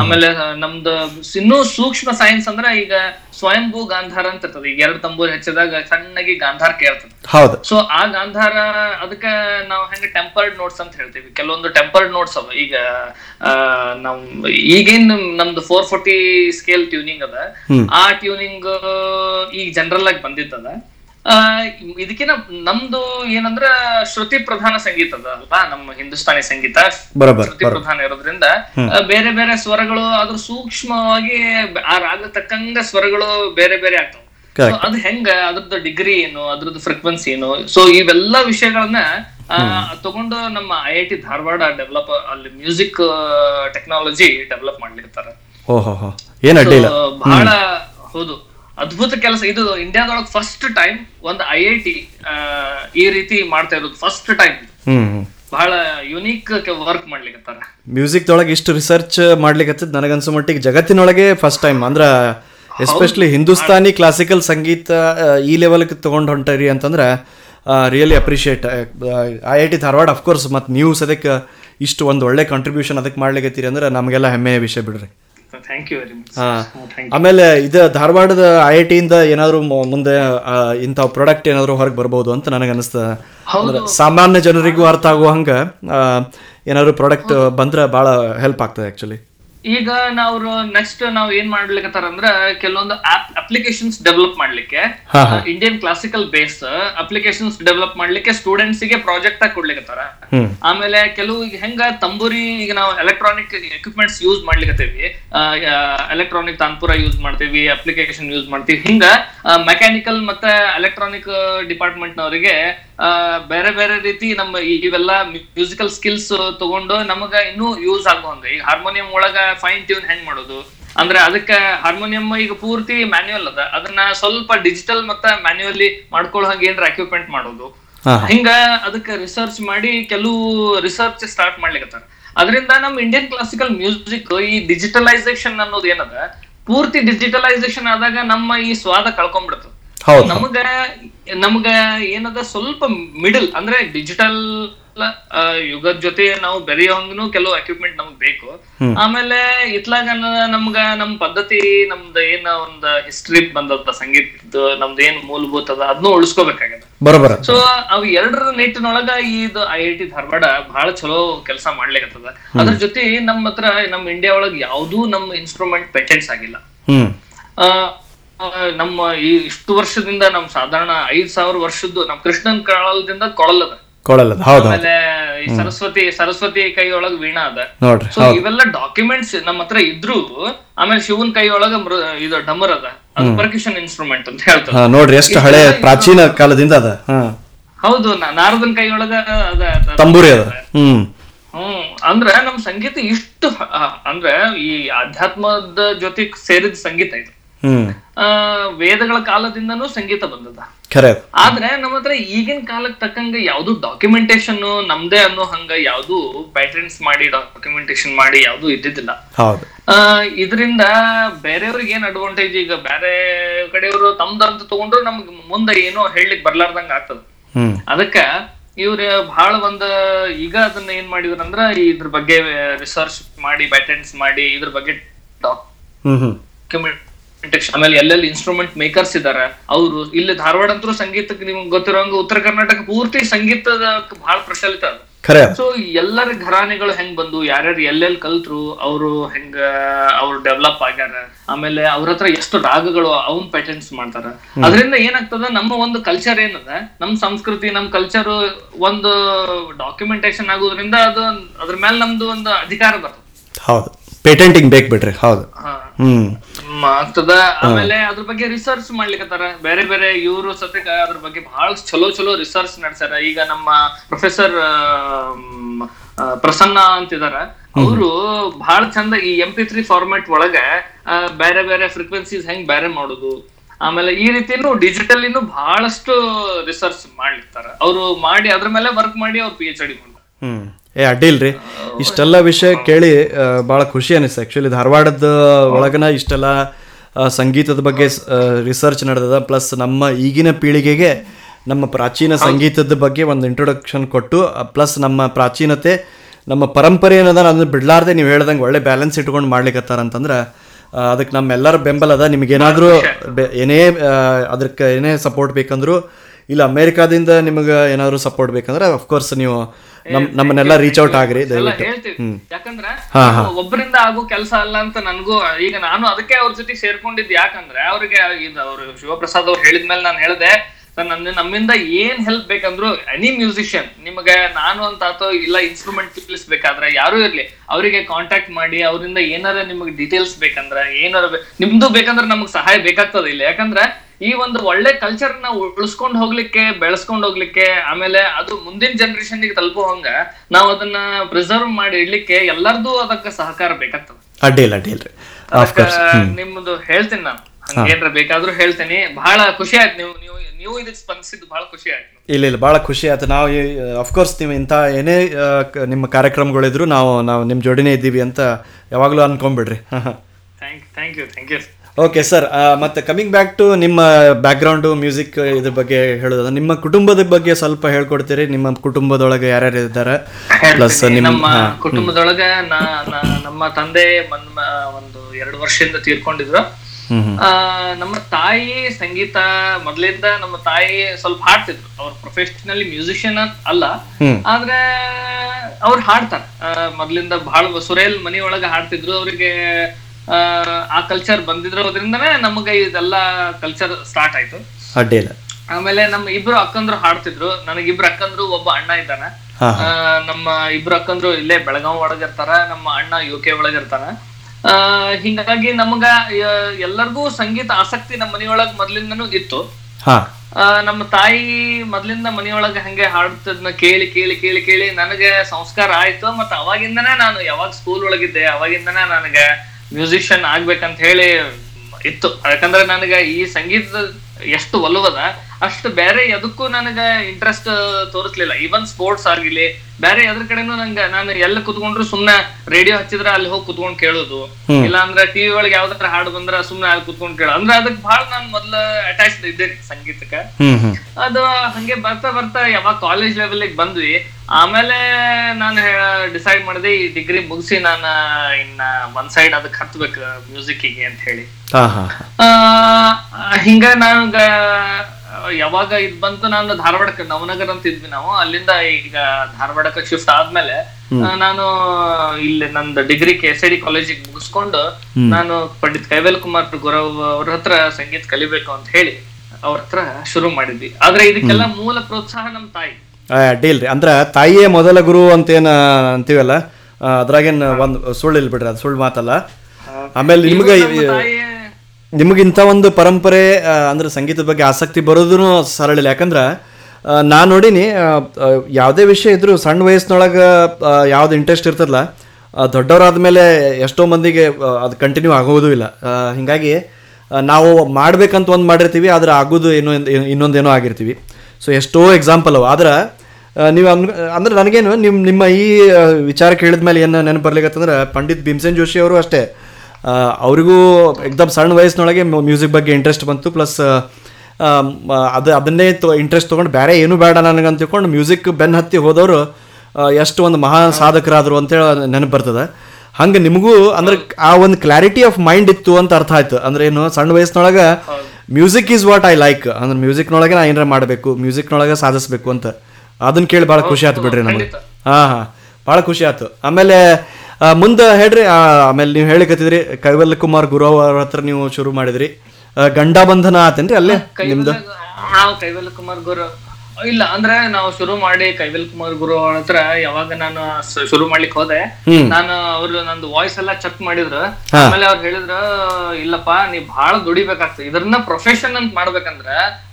ಆಮೇಲೆ ನಮ್ದು ಇನ್ನೂ ಸೂಕ್ಷ್ಮ ಸೈನ್ಸ್ ಅಂದ್ರೆ ಈಗ ಸ್ವಯಂಭೂ ಗಾಂಧಾರ ಅಂತ ಇರ್ತದೆ. ಈಗ ಎರಡು ತಂಬೂರಿ ಹೆಚ್ಚಿದಾಗ ಸಣ್ಣಗೆ ಗಾಂಧಾರ ಕೇಳ್ತದೆ. ಸೊ ಆ ಗಾಂಧಾರ ಅದಕ್ಕ ನಾವು ಹೆಂಗ ಟೆಂಪರ್ಡ್ ನೋಟ್ಸ್ ಅಂತ ಹೇಳ್ತೀವಿ. ಕೆಲವೊಂದು ಟೆಂಪರ್ಡ್ ನೋಟ್ಸ್ ಅವ. ಈಗ ನಮ್ ಈಗೇನ್ ನಮ್ದು ಫೋರ್ ಫೋರ್ಟಿ ಸ್ಕೇಲ್ ಟ್ಯೂನಿಂಗ್ ಅದ. ಆ ಟ್ಯೂನಿಂಗ್ ಈಗ ಜನರಲ್ ಆಗಿ ಬಂದಿತ್ತದ ಆ, ಇದಕ್ಕಿನ ನಮ್ದು ಏನಂದ್ರ ಶ್ರುತಿ ಪ್ರಧಾನ ಸಂಗೀತ ಅದ ಅಲ್ವಾ? ನಮ್ಮ ಹಿಂದೂಸ್ತಾನಿ ಸಂಗೀತ. ಶ್ರುತಿ ಪ್ರಧಾನ ಇರೋದ್ರಿಂದ ಬೇರೆ ಬೇರೆ ಸ್ವರಗಳು ಅದ್ರ ಸೂಕ್ಷ್ಮವಾಗಿ ಆ ರಾಗ ತಕ್ಕಂಗ ಸ್ವರಗಳು ಬೇರೆ ಬೇರೆ ಆಗ್ತಾವ. ಅದ್ ಹೆಂಗ? ಅದ್ರದ್ದು ಡಿಗ್ರಿ ಏನು? ಅದ್ರದ್ದು ಫ್ರೀಕ್ವೆನ್ಸಿ ಏನು? ಸೊ ಇವೆಲ್ಲಾ ವಿಷಯಗಳನ್ನ ತಗೊಂಡು ನಮ್ಮ I I T Dharwad develop ಅಲ್ಲಿ ಮ್ಯೂಸಿಕ್ ಟೆಕ್ನಾಲಜಿ ಡೆವಲಪ್ ಮಾಡ್ಲಿರ್ತಾರ ಬಹಳ ಹೌದು. ಅದ್ಭುತ ಕೆಲಸ. ಇದು ಇಂಡಿಯಾದೊಳಗೆ ಫಸ್ಟ್ ಟೈಮ್ ಒಂದು ಐ ಐ ಟಿ ಈ ರೀತಿ ಮಾಡ್ತಾ ಇರೋದು ಫಸ್ಟ್ ಟೈಮ್ ಬಹಳ ಯುನೀಕ್ ವರ್ಕ್ ಮಾಡ್ಲಿಕ್ಕೆ ಮ್ಯೂಸಿಕ್ ದೊಳಗೆ ಇಷ್ಟು ರಿಸರ್ಚ್ ಮಾಡ್ಲಿಕ್ಕೆ ನನಗನ್ಸೋ ಮಟ್ಟಿಗೆ ಜಗತ್ತಿನೊಳಗೆ ಫಸ್ಟ್ ಟೈಮ್ ಅಂದ್ರೆ ಎಸ್ಪೆಷಲಿ ಹಿಂದೂಸ್ತಾನಿ ಕ್ಲಾಸಿಕಲ್ ಸಂಗೀತ ಈ ಲೆವೆಲ್ಗೆ ತೊಗೊಂಡು ಹೊಂಟರಿ ಅಂತಂದ್ರೆ really appreciate I I T Dharwad of course ಮತ್ತು ನೀವು ಸದ್ಯಕ್ಕೆ ಇಷ್ಟು ಒಂದು ಒಳ್ಳೆ ಕಾಂಟ್ರಿಬ್ಯೂಷನ್ ಅದಕ್ಕೆ ಮಾಡ್ಲಿಕತ್ತೀರಿ ಅಂದ್ರೆ ನಮಗೆಲ್ಲ ಹೆಮ್ಮೆಯ ವಿಷಯ ಬಿಡ್ರಿ. ಥ್ಯಾಂಕ್ ಯು ವೆರಿ ಮಚ್ ಹಾ. ಆಮೇಲೆ ಇದು ಧಾರವಾಡದ ಐ ಐ ಟಿಯಿಂದ ಏನಾದರೂ ಮುಂದೆ ಇಂಥ ಪ್ರಾಡಕ್ಟ್ ಏನಾದರೂ ಹೊರಗೆ ಬರ್ಬೋದು ಅಂತ ನನಗೆ ಅನಿಸ್ತದೆ ಸಾಮಾನ್ಯ ಜನರಿಗೂ ಅರ್ಥ ಆಗುವ ಹಂಗೆ ಏನಾದರೂ ಪ್ರಾಡಕ್ಟ್ ಬಂದ್ರೆ ಭಾಳ ಹೆಲ್ಪ್ ಆಗ್ತದೆ ಆ್ಯಕ್ಚುಲಿ ಈಗ ನಾವು ನೆಕ್ಸ್ಟ್ ನಾವು ಏನ್ ಮಾಡ್ಲಿಕತ್ತಾರ ಅಂದ್ರ ಕೆಲವೊಂದು ಅಪ್ಲಿಕೇಶನ್ಸ್ ಡೆವಲಪ್ ಮಾಡ್ಲಿಕ್ಕೆ Indian classical base applications develop ಮಾಡ್ಲಿಕ್ಕೆ ಸ್ಟೂಡೆಂಟ್ಸ್ಗೆ ಪ್ರಾಜೆಕ್ಟ್ ಆಗಿ ಕೊಡ್ಲಿಕತ್ತಾರ. ಆಮೇಲೆ ಕೆಲವು ಈಗ ಹೆಂಗ ತಂಬೂರಿ ಈಗ ನಾವು ಎಲೆಕ್ಟ್ರಾನಿಕ್ ಎಕ್ವಿಪ್ಮೆಂಟ್ಸ್ ಯೂಸ್ ಮಾಡ್ಲಿಕತ್ತೀವಿ ಎಲೆಕ್ಟ್ರಾನಿಕ್ ತಾನ್ಪುರ ಯೂಸ್ ಮಾಡ್ತೀವಿ ಅಪ್ಲಿಕೇಶನ್ ಯೂಸ್ ಮಾಡ್ತೀವಿ ಹಿಂಗ ಮೆಕ್ಯಾನಿಕಲ್ ಮತ್ತೆ ಎಲೆಕ್ಟ್ರಾನಿಕ್ ಡಿಪಾರ್ಟ್ಮೆಂಟ್ ನವರಿಗೆ ಬೇರೆ ಬೇರೆ ರೀತಿ ನಮ್ಮ ಇವೆಲ್ಲ ಮ್ಯೂಸಿಕಲ್ ಸ್ಕಿಲ್ಸ್ ತಗೊಂಡು ನಮಗ ಇನ್ನೂ ಯೂಸ್ ಆಗುವಂಗ ಈಗ ಹಾರ್ಮೋನಿಯಂ ಒಳಗ ಫೈನ್ ಟ್ಯೂನ್ ಹೆಂಗ್ ಮಾಡೋದು? ಅಂದ್ರೆ ಅದಕ್ಕೆ ಹಾರ್ಮೋನಿಯಂ ಈಗ ಪೂರ್ತಿ ಮ್ಯಾನ್ಯುವಲ್ ಅದ. ಅದನ್ನ ಸ್ವಲ್ಪ ಡಿಜಿಟಲ್ ಮತ್ತ ಮ್ಯಾನ್ಯುವಲಿ ಮಾಡ್ಕೊಳ್ಳೋ ಹಂಗ ಏನ್ರ ಎಕ್ವಿಪ್ಮೆಂಟ್ ಮಾಡೋದು. ಹಿಂಗ ಅದಕ್ಕೆ ರಿಸರ್ಚ್ ಮಾಡಿ ಕೆಲವು ರಿಸರ್ಚ್ ಸ್ಟಾರ್ಟ್ ಮಾಡ್ಲಿಕತ್ತಾರ. ಅದರಿಂದ ನಮ್ ಇಂಡಿಯನ್ ಕ್ಲಾಸಿಕಲ್ ಮ್ಯೂಸಿಕ್ ಈ ಡಿಜಿಟಲೈಸೇಷನ್ ಅನ್ನೋದು ಏನದ? ಪೂರ್ತಿ ಡಿಜಿಟಲೈಸೇಷನ್ ಆದಾಗ ನಮ್ಮ ಈ ಸ್ವಾದ ಕಳ್ಕೊಂಡ್ಬಿಡ್ತದೆ ನಮಗ ನಮಗ ಏನದ ಸ್ವಲ್ಪ ಮಿಡಲ್ ಅಂದ್ರೆ ಡಿಜಿಟಲ್ ಯುಗದ ಜೊತೆ ನಾವು ಬೆರೆಯೋಂಗ್ನು ಕೆಲವು ಎಕ್ವಿಪ್ಮೆಂಟ್ ನಮಗ್ ಬೇಕು. ಆಮೇಲೆ ಇತ್ಲಾಗ ನಮ್ಗ ನಮ್ ಪದ್ಧತಿ ನಮ್ದ ಏನ ಒಂದ್ ಹಿಸ್ಟ್ರಿ ಬಂದದ ಸಂಗೀತದ ನಮ್ದ ಏನ್ ಮೂಲಭೂತ ಅದ ಅದನ್ನು ಉಳಿಸ್ಕೋಬೇಕಾಗ್ಯದ ಬರೋಬರ. ಸೊ ಅವ್ ಎರಡರ ನಿಟ್ಟಿನೊಳಗ ಇದು ಐ ಐ ಟಿ ಧಾರವಾಡ ಬಹಳ ಚಲೋ ಕೆಲಸ ಮಾಡ್ಲಿಕತ್ತದ. ಅದ್ರ ಜೊತೆ ನಮ್ಮ ಹತ್ರ ನಮ್ ಇಂಡಿಯಾ ಒಳಗ್ ಯಾವ್ದೂ ನಮ್ ಇನ್ಸ್ಟ್ರೂಮೆಂಟ್ ಪೇಟೆಂಟ್ಸ್ ಆಗಿಲ್ಲ. ನಮ್ಮ ಈ ಇಷ್ಟು ವರ್ಷದಿಂದ ನಮ್ ಸಾಧಾರಣ ಐದ್ ಸಾವಿರ ವರ್ಷದ್ದು ನಮ್ ಕೃಷ್ಣನ್ ಕಾಲದಿಂದ ಕೊಳಲದ ಕೊಳಲದ ಹೌದು ಆಮೇಲೆ ಈ ಸರಸ್ವತಿ ಸರಸ್ವತಿ ಕೈ ಒಳಗ್ ವೀಣಾ ಅದ. ಸೊ ಇವೆಲ್ಲ ಡಾಕ್ಯುಮೆಂಟ್ಸ್ ನಮ್ಮ ಹತ್ರ ಇದ್ರು ಆಮೇಲೆ ಶಿವನ್ ಕೈಯೊಳಗ ಇದು ಡಮರ್ ಅದ. ಅದು ಪರ್ಕ್ಯೂಷನ್ ಇನ್ಸ್ಟ್ರೂಮೆಂಟ್ ಅಂತ ಹೇಳ್ತಾರೆ. ನೋಡ್ರಿ ಎಷ್ಟು ಹಳೆ ಪ್ರಾಚೀನ ಕಾಲದಿಂದ ಅದ. ಹೌದು ನಾರದನ್ ಕೈಯೊಳಗ ಅದ ಅದ. ತಂಬೂರಿ ಅದ. ಹ್ಮ್. ಹ್ಮ್. ಅಂದ್ರ ನಮ್ ಸಂಗೀತ ಇಷ್ಟು ಅಂದ್ರೆ ಈ ಆಧ್ಯಾತ್ಮದ ಜೊತೆ ಸೇರಿದ ಸಂಗೀತ ಇದು. ವೇದಗಳ ಕಾಲದಿಂದನೂ ಸಂಗೀತ ಬಂದದ. ಆದ್ರೆ ನಮ್ಮ ಹತ್ರ ಈಗಿನ ಕಾಲಕ್ಕೆ ತಕ್ಕಂಗೆ ಯಾವ್ದು ಡಾಕ್ಯುಮೆಂಟೇಶನ್ ನಮ್ದೇ ಅನ್ನೋ ಹಂಗ ಯಾವ್ದು ಪ್ಯಾಟರ್ನ್ಸ್ ಮಾಡಿ ಡಾಕ್ಯುಮೆಂಟೇಶನ್ ಮಾಡಿ ಯಾವ್ದು ಇದ್ದಿದ್ದಿಲ್ಲ. ಇದರಿಂದ ಬೇರೆಯವ್ರಿಗೆ ಏನ್ ಅಡ್ವಾಂಟೇಜ್ ಈಗ? ಬೇರೆ ಕಡೆಯವರು ತಮ್ದಂತ ತಗೊಂಡ್ರು ನಮ್ಗೆ ಮುಂದೆ ಏನೋ ಹೇಳಲಿಕ್ ಬರ್ಲಾರ್ದಂಗ ಆಗ್ತದ. ಅದಕ್ಕ ಇವ್ರ ಬಹಳ ಒಂದ ಈಗ ಅದನ್ನ ಏನ್ ಮಾಡಿದ್ರಂದ್ರ ಇದ್ರ ಬಗ್ಗೆ ರಿಸರ್ಚ್ ಮಾಡಿ ಪ್ಯಾಟರ್ನ್ಸ್ ಮಾಡಿ ಇದ್ರ ಬಗ್ಗೆ ಹ್ಮ್ ಆಮೇಲೆ ಎಲ್ಲೆಲ್ಲಿ ಇನ್ಸ್ಟ್ರೂಮೆಂಟ್ ಮೇಕರ್ಸ್ ಇದಾರೆ ಅವರು ಇಲ್ಲಿ ಧಾರವಾಡ ಅಂತೂ ಸಂಗೀತಕ್ಕೆ ನಿಮ್ಗೆ ಗೊತ್ತಿರೋಂಗ ಉತ್ತರ ಕರ್ನಾಟಕ ಪೂರ್ತಿ ಸಂಗೀತದ ಬಹಳ ಪ್ರಚಲಿತ ಅದ. ಸೊ ಎಲ್ಲರ ಘರಾನೆಗಳು ಹೆಂಗ್ ಬಂದು ಯಾರ್ಯಾರು ಎಲ್ಲೆಲ್ಲಿ ಕಲ್ತ್ರು ಅವರು ಹೆಂಗ ಅವ್ರು ಡೆವಲಪ್ ಆಗ್ಯಾರ ಆಮೇಲೆ ಅವ್ರ ಹತ್ರ ಎಷ್ಟು ರಾಗಗಳು ಅವನ್ ಪ್ಯಾಟರ್ನ್ಸ್ ಮಾಡ್ತಾರ. ಅದರಿಂದ ಏನಾಗ್ತದ ನಮ್ಮ ಒಂದು ಕಲ್ಚರ್ ಏನದ ನಮ್ ಸಂಸ್ಕೃತಿ ನಮ್ ಕಲ್ಚರ್ ಒಂದು ಡಾಕ್ಯುಮೆಂಟೇಶನ್ ಆಗೋದ್ರಿಂದ ಅದು ಅದ್ರ ಮೇಲೆ ನಮ್ದು ಒಂದು ಅಧಿಕಾರ ಬರ್ತದೆ. ಹೌದು. ಪೇಟೆಂಟಿಂಗ್ ಬೇಕು ಬಿಡ್ರಿ ಹೌದು. ಹ್ಮ್. ಆಗ್ತದ ಆಮೇಲೆ ಅದ್ರ ಬಗ್ಗೆ ರಿಸರ್ಚ್ ಮಾಡ್ಲಿಕತ್ತಾರ. ಬೇರೆ ಬೇರೆ ಇವರು ಸತ್ಯಕ ಅದ್ರ ಬಗ್ಗೆ ಬಹಳ ಚಲೋ ಚಲೋ ರಿಸರ್ಚ್ ನಡೆಸ್ಯಾರ. ಈಗ ನಮ್ಮ ಪ್ರೊಫೆಸರ್ ಪ್ರಸನ್ನ ಅಂತಿದಾರ. ಅವರು ಬಹಳ ಚಂದ ಈ ಎಂ ಪಿ ತ್ರೀ ಫಾರ್ಮೆಟ್ ಒಳಗ ಬೇರೆ ಬೇರೆ ಫ್ರೀಕ್ವೆನ್ಸೀಸ್ ಹೆಂಗ್ ಬೇರೆ ಮಾಡೋದು. ಆಮೇಲೆ ಈ ರೀತಿನೂ ಡಿಜಿಟಲ್ ಇನ್ನು ಬಹಳಷ್ಟು ರಿಸರ್ಚ್ ಮಾಡ್ಲಿಕ್ತಾರ ಅವರು ಮಾಡಿ ಅದ್ರ ಮೇಲೆ ವರ್ಕ್ ಮಾಡಿ ಅವ್ರು ಪಿ ಎಚ್ ಡಿ ಮಾಡ್ತಾರೆ. ಏ ಅಡ್ಡಿ ರೀ ಇಷ್ಟೆಲ್ಲ ವಿಷಯ ಕೇಳಿ ಭಾಳ ಖುಷಿ ಅನಿಸ್ತು. ಆ್ಯಕ್ಚುಲಿ ಧಾರವಾಡದ ಒಳಗನ ಇಷ್ಟೆಲ್ಲ ಸಂಗೀತದ ಬಗ್ಗೆ ರಿಸರ್ಚ್ ನಡೆದದ. ಪ್ಲಸ್ ನಮ್ಮ ಈಗಿನ ಪೀಳಿಗೆಗೆ ನಮ್ಮ ಪ್ರಾಚೀನ ಸಂಗೀತದ ಬಗ್ಗೆ ಒಂದು ಇಂಟ್ರೊಡಕ್ಷನ್ ಕೊಟ್ಟು ಪ್ಲಸ್ ನಮ್ಮ ಪ್ರಾಚೀನತೆ ನಮ್ಮ ಪರಂಪರೆ ಏನದ ಅದನ್ನು ಬಿಡ್ಲಾರ್ದೆ ನೀವು ಹೇಳ್ದಂಗೆ ಒಳ್ಳೆ ಬ್ಯಾಲೆನ್ಸ್ ಇಟ್ಕೊಂಡು ಮಾಡ್ಲಿಕ್ಕತ್ತಾರ ಅಂತಂದ್ರೆ ಅದಕ್ಕೆ ನಮ್ಮೆಲ್ಲರ ಬೆಂಬಲ ಅದ. ನಿಮಗೇನಾದರೂ ಏನೇ ಅದಕ್ಕೆ ಏನೇ ಸಪೋರ್ಟ್ ಬೇಕಂದ್ರು ಇಲ್ಲ ಅಮೇರಿಕಾದಿಂದ ನಿಮಗೆ ಏನಾದರೂ ಸಪೋರ್ಟ್ ಬೇಕಂದ್ರೆ ಅಫ್ಕೋರ್ಸ್ ನೀವು ನಮ್ ನಮ್ಮನ್ನೆಲ್ಲ ರೀಚ್ ಔಟ್ ಆಗ್ರಿ ದಯವಿಟ್ಟು. ಯಾಕಂದ್ರೆ ಒಬ್ಬರಿಂದ ಆಗೋ ಕೆಲಸ ಅಲ್ಲ ಅಂತ ನನಗೂ ಈಗ ನಾನು ಅದಕ್ಕೆ ಅವ್ರ ಜೊತೆ ಸೇರ್ಕೊಂಡಿದ್ದು ಯಾಕಂದ್ರೆ ಅವ್ರಿಗೆ ಇದು ಅವ್ರು ಶಿವಪ್ರಸಾದ್ ಅವ್ರು ಹೇಳಿದ್ಮೇಲೆ ನಾನು ಹೇಳಿದೆ ಸರ್ ನನ್ನ ನಮ್ಮಿಂದ ಏನ್ ಹೆಲ್ಪ್ ಬೇಕಂದ್ರು ಎನಿ ಮ್ಯೂಸಿಷಿಯನ್ ನಿಮಗೆ ನಾನು ಅಂತ ಅಥವಾ ಇಲ್ಲ ಇನ್ಸ್ಟ್ರೂಮೆಂಟ್ ತಿಳಿಸ್ಬೇಕಾದ್ರೆ ಯಾರು ಇರ್ಲಿ ಅವರಿಗೆ ಕಾಂಟ್ಯಾಕ್ಟ್ ಮಾಡಿ ಅವರಿಂದ ಏನಾರ ನಿಮಗೆ ಡೀಟೇಲ್ಸ್ ಬೇಕಂದ್ರೆ ಏನಾರ ನಿಮ್ದು ಬೇಕಂದ್ರೆ ನಮಗ್ ಸಹಾಯ ಬೇಕಾಗ್ತದೆ ಇಲ್ಲ. ಯಾಕಂದ್ರೆ ಈ ಒಂದು ಒಳ್ಳೆ ಕಲ್ಚರ್ನ ಉಳಿಸ್ಕೊಂಡು ಹೋಗ್ಲಿಕ್ಕೆ ಬೆಳೆಸ್ಕೊಂಡು ಹೋಗ್ಲಿಕ್ಕೆ ಆಮೇಲೆ ಅದು ಮುಂದಿನ ಜನರೇಷನ್ಗೆ ತಲುಪೋ ಹಂಗ ನಾವ್ ಅದನ್ನ ಪ್ರಿಸರ್ವ್ ಮಾಡಿ ಇಡ್ಲಿಕ್ಕೆ ಎಲ್ಲರದು ಅದಕ್ಕೆ ಸಹಕಾರ ಬೇಕಾಗ್ತದೆ. ಅಡ್ಡಿಲ್ಲ ಅಡ್ಡಿಲ್ಲ ನಿಮ್ದು ಹೇಳ್ತೀನಿ ನಾನು. ಹಂಗೇನ್ರ ಬೇಕಾದ್ರೂ ಹೇಳ್ತೀನಿ. ಬಹಳ ಖುಷಿ ಆಯ್ತು ನೀವು ನೀವು ನೀವು ಇದಕ್ಕೆ ಸ್ಪಂದಿಸಿದ್ದು ಬಹಳ ಖುಷಿ ಆಯ್ತು ಇಲ್ಲ ಇಲ್ಲ ಬಹಳ ಖುಷಿ ಆಯ್ತು. ನಾವು ಅಫ್ಕೋರ್ಸ್ ನೀವು ಇಂಥ ಏನೇ ನಿಮ್ಮ ಕಾರ್ಯಕ್ರಮಗಳಿದ್ರು ನಾವು ನಾವು ನಿಮ್ಮ ಜೋಡಿನೇ ಇದ್ದೀವಿ ಅಂತ ಯಾವಾಗಲೂ ಅನ್ಕೊಂಬಿಡ್ರಿ. Thank thank you thank you okay sir ಮತ್ತೆ ಕಮಿಂಗ್ ಬ್ಯಾಕ್ ಟು ನಿಮ್ಮ ಬ್ಯಾಕ್ಗ್ರೌಂಡು ಮ್ಯೂಸಿಕ್ ಇದ್ರ ಬಗ್ಗೆ ಹೇಳೋದು ನಿಮ್ಮ ಕುಟುಂಬದ ಬಗ್ಗೆ ಸ್ವಲ್ಪ ಹೇಳ್ಕೊಡ್ತೀರಿ. ನಿಮ್ಮ ಕುಟುಂಬದೊಳಗೆ ಯಾರ್ಯಾರು ಇದ್ದಾರೆ? ಪ್ಲಸ್ ನಿಮ್ಮ ಕುಟುಂಬದೊಳಗೆ ನಮ್ಮ ತಂದೆ ಒಂದು ಎರಡು ವರ್ಷದಿಂದ ತೀರ್ಕೊಂಡಿದ್ರು. ನಮ್ಮ ತಾಯಿ ಸಂಗೀತ ಮೊದಲಿಂದ ನಮ್ಮ ತಾಯಿ ಸ್ವಲ್ಪ ಹಾಡ್ತಿದ್ರು. ಅವ್ರು ಪ್ರೊಫೆಷನಲಿ ಮ್ಯೂಸಿಷಿಯನ್ ಅಲ್ಲ. ಆದ್ರೆ ಅವ್ರು ಹಾಡ್ತಾರ. ಮೊದಲಿಂದ ಮೊದ್ಲಿಂದ ಬಹಳ ಸುರೇಲ್ ಮನಿಯೊಳಗ ಹಾಡ್ತಿದ್ರು. ಅವ್ರಿಗೆ ಆ, ಕಲ್ಚರ್ ಬಂದಿದ್ರೋದ್ರಿಂದನೇ ನಮಗೆ ಇದೆಲ್ಲ ಕಲ್ಚರ್ ಸ್ಟಾರ್ಟ್ ಆಯ್ತು. ಅಡ್ಡಿಲ್ಲ ಆಮೇಲೆ ನಮ್ಮ ಇಬ್ರು ಅಕ್ಕಂದ್ರು ಹಾಡ್ತಿದ್ರು. ನನಗೆ ಇಬ್ರು ಅಕ್ಕಂದ್ರು ಒಬ್ಬ ಅಣ್ಣ ಇದ್ದಾನ. ಆ, ನಮ್ಮ ಇಬ್ರು ಅಕ್ಕಂದ್ರು ಇಲ್ಲೇ ಬೆಳಗಾವ್ ಒಳಗ ಇರ್ತಾರ ನಮ್ಮ ಅಣ್ಣ ಯು ಕೆ ಒಳಗ ಇರ್ತಾನ ಆ, ಹಿಂಗಾಗಿ ನಮಗ ಎಲ್ಲರಿಗೂ ಸಂಗೀತ ಆಸಕ್ತಿ ನಮ್ಮ ಮನೆಯೊಳಗ ಮೊದ್ಲಿಂದನೂ ಇತ್ತು. ನಮ್ಮ ತಾಯಿ ಮೊದ್ಲಿಂದ ಮನೆಯೊಳಗ ಹಂಗೆ ಹಾಡ್ತದ್ನ ಕೇಳಿ ಕೇಳಿ ಕೇಳಿ ಕೇಳಿ ನನಗೆ ಸಂಸ್ಕಾರ ಆಯ್ತು. ಮತ್ತೆ ಅವಾಗಿಂದನೇ ನಾನು ಯಾವಾಗ ಸ್ಕೂಲ್ ಒಳಗಿದ್ದೆ ಅವಾಗಿಂದನೇ ನನಗೆ ಮ್ಯೂಸಿಷಿಯನ್ ಆಗ್ಬೇಕಂತ ಹೇಳಿ ಇತ್ತು. ಯಾಕಂದ್ರೆ ನನಗೆ ಈ ಸಂಗೀತದ ಎಷ್ಟು ಒಲವದ ಅಷ್ಟು ಬೇರೆ ಎದಕ್ಕೂ ನನಗೆ ಇಂಟ್ರೆಸ್ಟ್ ತೋರಿಸ್ಲಿಲ್ಲ. ಈವನ್ ಸ್ಪೋರ್ಟ್ಸ್ ಆಗಿರ್ಲಿ ಬೇರೆ ಎದ್ರ ಕಡೆನೂ ನಂಗೆ ನಾನು ಎಲ್ಲ ಕುತ್ಕೊಂಡ್ರು ಸುಮ್ನೆ ರೇಡಿಯೋ ಹಚ್ಚಿದ್ರೆ ಅಲ್ಲಿ ಹೋಗಿ ಕುತ್ಕೊಂಡ್ ಕೇಳೋದು. ಇಲ್ಲ ಅಂದ್ರೆ ಟಿವಿ ಒಳಗೆ ಯಾವ್ದಾರ ಹಾಡು ಬಂದ್ರ ಸುಮ್ನೆ ಅಲ್ಲಿ ಕುತ್ಕೊಂಡ್ ಕೇಳೋ ಅಂದ್ರೆ ಅದಕ್ಕೆ ಬಹಳ ನಾನು ಮೊದ್ಲ ಅಟ್ಯಾಚ್ ಇದ್ದೇನೆ ಸಂಗೀತಕ್ಕೆ. ಅದು ಹಂಗೆ ಬರ್ತಾ ಬರ್ತಾ ಯಾವಾಗ ಕಾಲೇಜ್ ಲೆವೆಲ್ಗೆ ಬಂದ್ವಿ. ಆಮೇಲೆ ನಾನು ಡಿಸೈಡ್ ಮಾಡಿದೆ ಈ ಡಿಗ್ರಿ ಮುಗಿಸಿ ನಾನು ಇನ್ನ ಒಂದ್ ಸೈಡ್ ಅದಕ್ಕೆ ಹತ್ಬೇಕು ಮ್ಯೂಸಿಕ್ಕಿಗೆ ಅಂತ ಹೇಳಿ. ಹಿಂಗ ನಂಗ ಯಾವಾಗ ಇದ್ ಬಂತು ನಾನು ಧಾರವಾಡಕ್ಕೆ ನವನಗರ್ ಅಂತ ಇದ್ವಿ ನಾವು. ಅಲ್ಲಿಂದ ಈಗ ಧಾರವಾಡಕ್ಕೆ ಶಿಫ್ಟ್ ಆದ್ಮೇಲೆ ನಾನು ಇಲ್ಲಿ ನಂದು ಡಿಗ್ರಿ ಕೆ ಎಸ್ ಡಿ ಕಾಲೇಜಿಗೆ ಮುಗಿಸ್ಕೊಂಡು ನಾನು ಪಂಡಿತ್ ಕೈವೇಲ್ ಕುಮಾರ್ ಗುರವ್ ಅವ್ರ ಹತ್ರ ಸಂಗೀತ ಕಲಿಬೇಕು ಅಂತ ಹೇಳಿ ಅವ್ರ ಹತ್ರ ಶುರು ಮಾಡಿದ್ವಿ. ಆದ್ರೆ ಇದಕ್ಕೆಲ್ಲ ಮೂಲ ಪ್ರೋತ್ಸಾಹ ನಮ್ ತಾಯಿ. ಅಡ್ಡಿಲ್ರಿ ರೀ ಅಂದ್ರೆ ತಾಯಿಯೇ ಮೊದಲ ಗುರು ಅಂತೇನ ಅಂತೀವಲ್ಲ? ಅದ್ರಾಗೇನ್ ಒಂದ್ ಸುಳ್ಳು ಇಲ್ಲ ಬಿಡ್ರಿ ಅದು ಸುಳ್ಳು ಮಾತಲ್ಲ. ಆಮೇಲೆ ನಿಮ್ಗೆ ನಮ್ಮ ತಾಯಿ ನಿಮಗೆ ಇಂಥ ಒಂದು ಪರಂಪರೆ ಅಂದ್ರೆ ಸಂಗೀತದ ಬಗ್ಗೆ ಆಸಕ್ತಿ ಬರೋದೂ ಸರಳ ಇಲ್ಲ ಯಾಕಂದ್ರೆ ನಾನು ನೋಡೀನಿ ಯಾವುದೇ ವಿಷಯ ಇದ್ರೂ ಸಣ್ಣ ವಯಸ್ಸಿನೊಳಗೆ ಯಾವ್ದು ಇಂಟ್ರೆಸ್ಟ್ ಇರ್ತದಲ್ಲ ದೊಡ್ಡವರಾದ ಮೇಲೆ ಎಷ್ಟೋ ಮಂದಿಗೆ ಅದು ಕಂಟಿನ್ಯೂ ಆಗೋದೂ ಇಲ್ಲ. ಹೀಗಾಗಿ ನಾವು ಮಾಡಬೇಕಂತ ಒಂದು ಮಾಡಿರ್ತೀವಿ, ಆದ್ರೆ ಆಗೋದು ಏನೋ, ಇನ್ನೊಂದೇನೋ ಆಗಿರ್ತೀವಿ. ಸೊ ಎಷ್ಟೋ ಎಕ್ಸಾಂಪಲ್ ಅವು. ಆದ್ರೆ ನೀವು ಅನ್, ಅಂದ್ರೆ ನನಗೇನು ನಿಮ್ಮ ನಿಮ್ಮ ಈ ವಿಚಾರ ಕೇಳಿದ ಮೇಲೆ ಏನು ನೆನಪು ಬರ್ಲಿಕ್ಕತ್ತಂದ್ರೆ ಪಂಡಿತ್ ಭೀಮಸೇನ್ ಜೋಶಿ ಅವರು ಅಷ್ಟೇ. ಅವರಿಗೂ ಎಕ್ದಮ್ ಸಣ್ಣ ವಯಸ್ಸಿನೊಳಗೆ ಮ್ಯೂಸಿಕ್ ಬಗ್ಗೆ ಇಂಟ್ರೆಸ್ಟ್ ಬಂತು. ಪ್ಲಸ್ ಅದು ಅದನ್ನೇ ಇಂಟ್ರೆಸ್ಟ್ ತೊಗೊಂಡು ಬೇರೆ ಏನೂ ಬೇಡ ನನಗೆ ಅಂತ ತಿಳ್ಕೊಂಡು ಮ್ಯೂಸಿಕ್ ಬೆನ್ ಹತ್ತಿ ಹೋದವರು ಎಷ್ಟು ಒಂದು ಮಹಾ ಸಾಧಕರಾದರು ಅಂತೇಳಿ ನೆನಪು ಬರ್ತದೆ. ಹಂಗೆ ನಿಮಗೂ ಅಂದ್ರೆ ಆ ಒಂದು ಕ್ಲಾರಿಟಿ ಆಫ್ ಮೈಂಡ್ ಇತ್ತು ಅಂತ ಅರ್ಥ ಆಯ್ತು. ಅಂದ್ರೆ ಏನು ಸಣ್ಣ ವಯಸ್ಸಿನೊಳಗೆ music is what I like ಅಂದ್ರೆ ಮ್ಯೂಸಿಕ್ನೊಳಗೆ ನಾ ಏನಾರ ಮಾಡಬೇಕು ಮ್ಯೂಸಿಕ್ನೊಳಗೆ ಸಾಧಿಸ್ಬೇಕು ಅಂತ. ಅದನ್ನ ಕೇಳಿ ಭಾಳ ಖುಷಿ ಆಯ್ತು ಬಿಡ್ರಿ ನಮಗೆ. ಹಾಂ ಹಾಂ. ಭಾಳ ಖುಷಿ ಆಯ್ತು. ಆಮೇಲೆ ಮುಂದೆ ಹೇಳ್ರಿ ಆಮೇಲೆ ನೀವು ಹೇಳಿಕತ್ತಿದ್ರಿ ಕೈವಲ್ ಕುಮಾರ್ ಗುರು ಅವ್ರ ಹತ್ರ ನೀವು ಶುರು ಮಾಡಿದ್ರಿ. ಗಂಡ ಬಂಧನ ಆತೇನ್ರಿ ಅಲ್ಲೇ ನಿಮ್ದು? ಕೈವಲ್ ಕುಮಾರ್ ಗುರು. ಇಲ್ಲ ಅಂದ್ರೆ ನಾವು ಶುರು ಮಾಡಿ ಕೈವಲ್ ಕುಮಾರ್ ಗುರು ಅವ್ರ ಹತ್ರ ಯಾವಾಗ ನಾನು ಶುರು ಮಾಡ್ಲಿಕ್ಕೆ ಹೋದೆ. ನಾನು ಅವ್ರು ನಂದು ವಾಯ್ಸ್ ಎಲ್ಲ ಚೆಕ್ ಮಾಡಿದ್ರು. ಆಮೇಲೆ ಅವ್ರು ಹೇಳಿದ್ರು ಇಲ್ಲಪ್ಪ ನೀ ಬಹಳ ದುಡಿಬೇಕಾಗ್ತದೆ. ಇದನ್ನ ಪ್ರೊಫೆಷನ್ ಅಂತ ಮಾಡ್ಬೇಕಂದ್ರ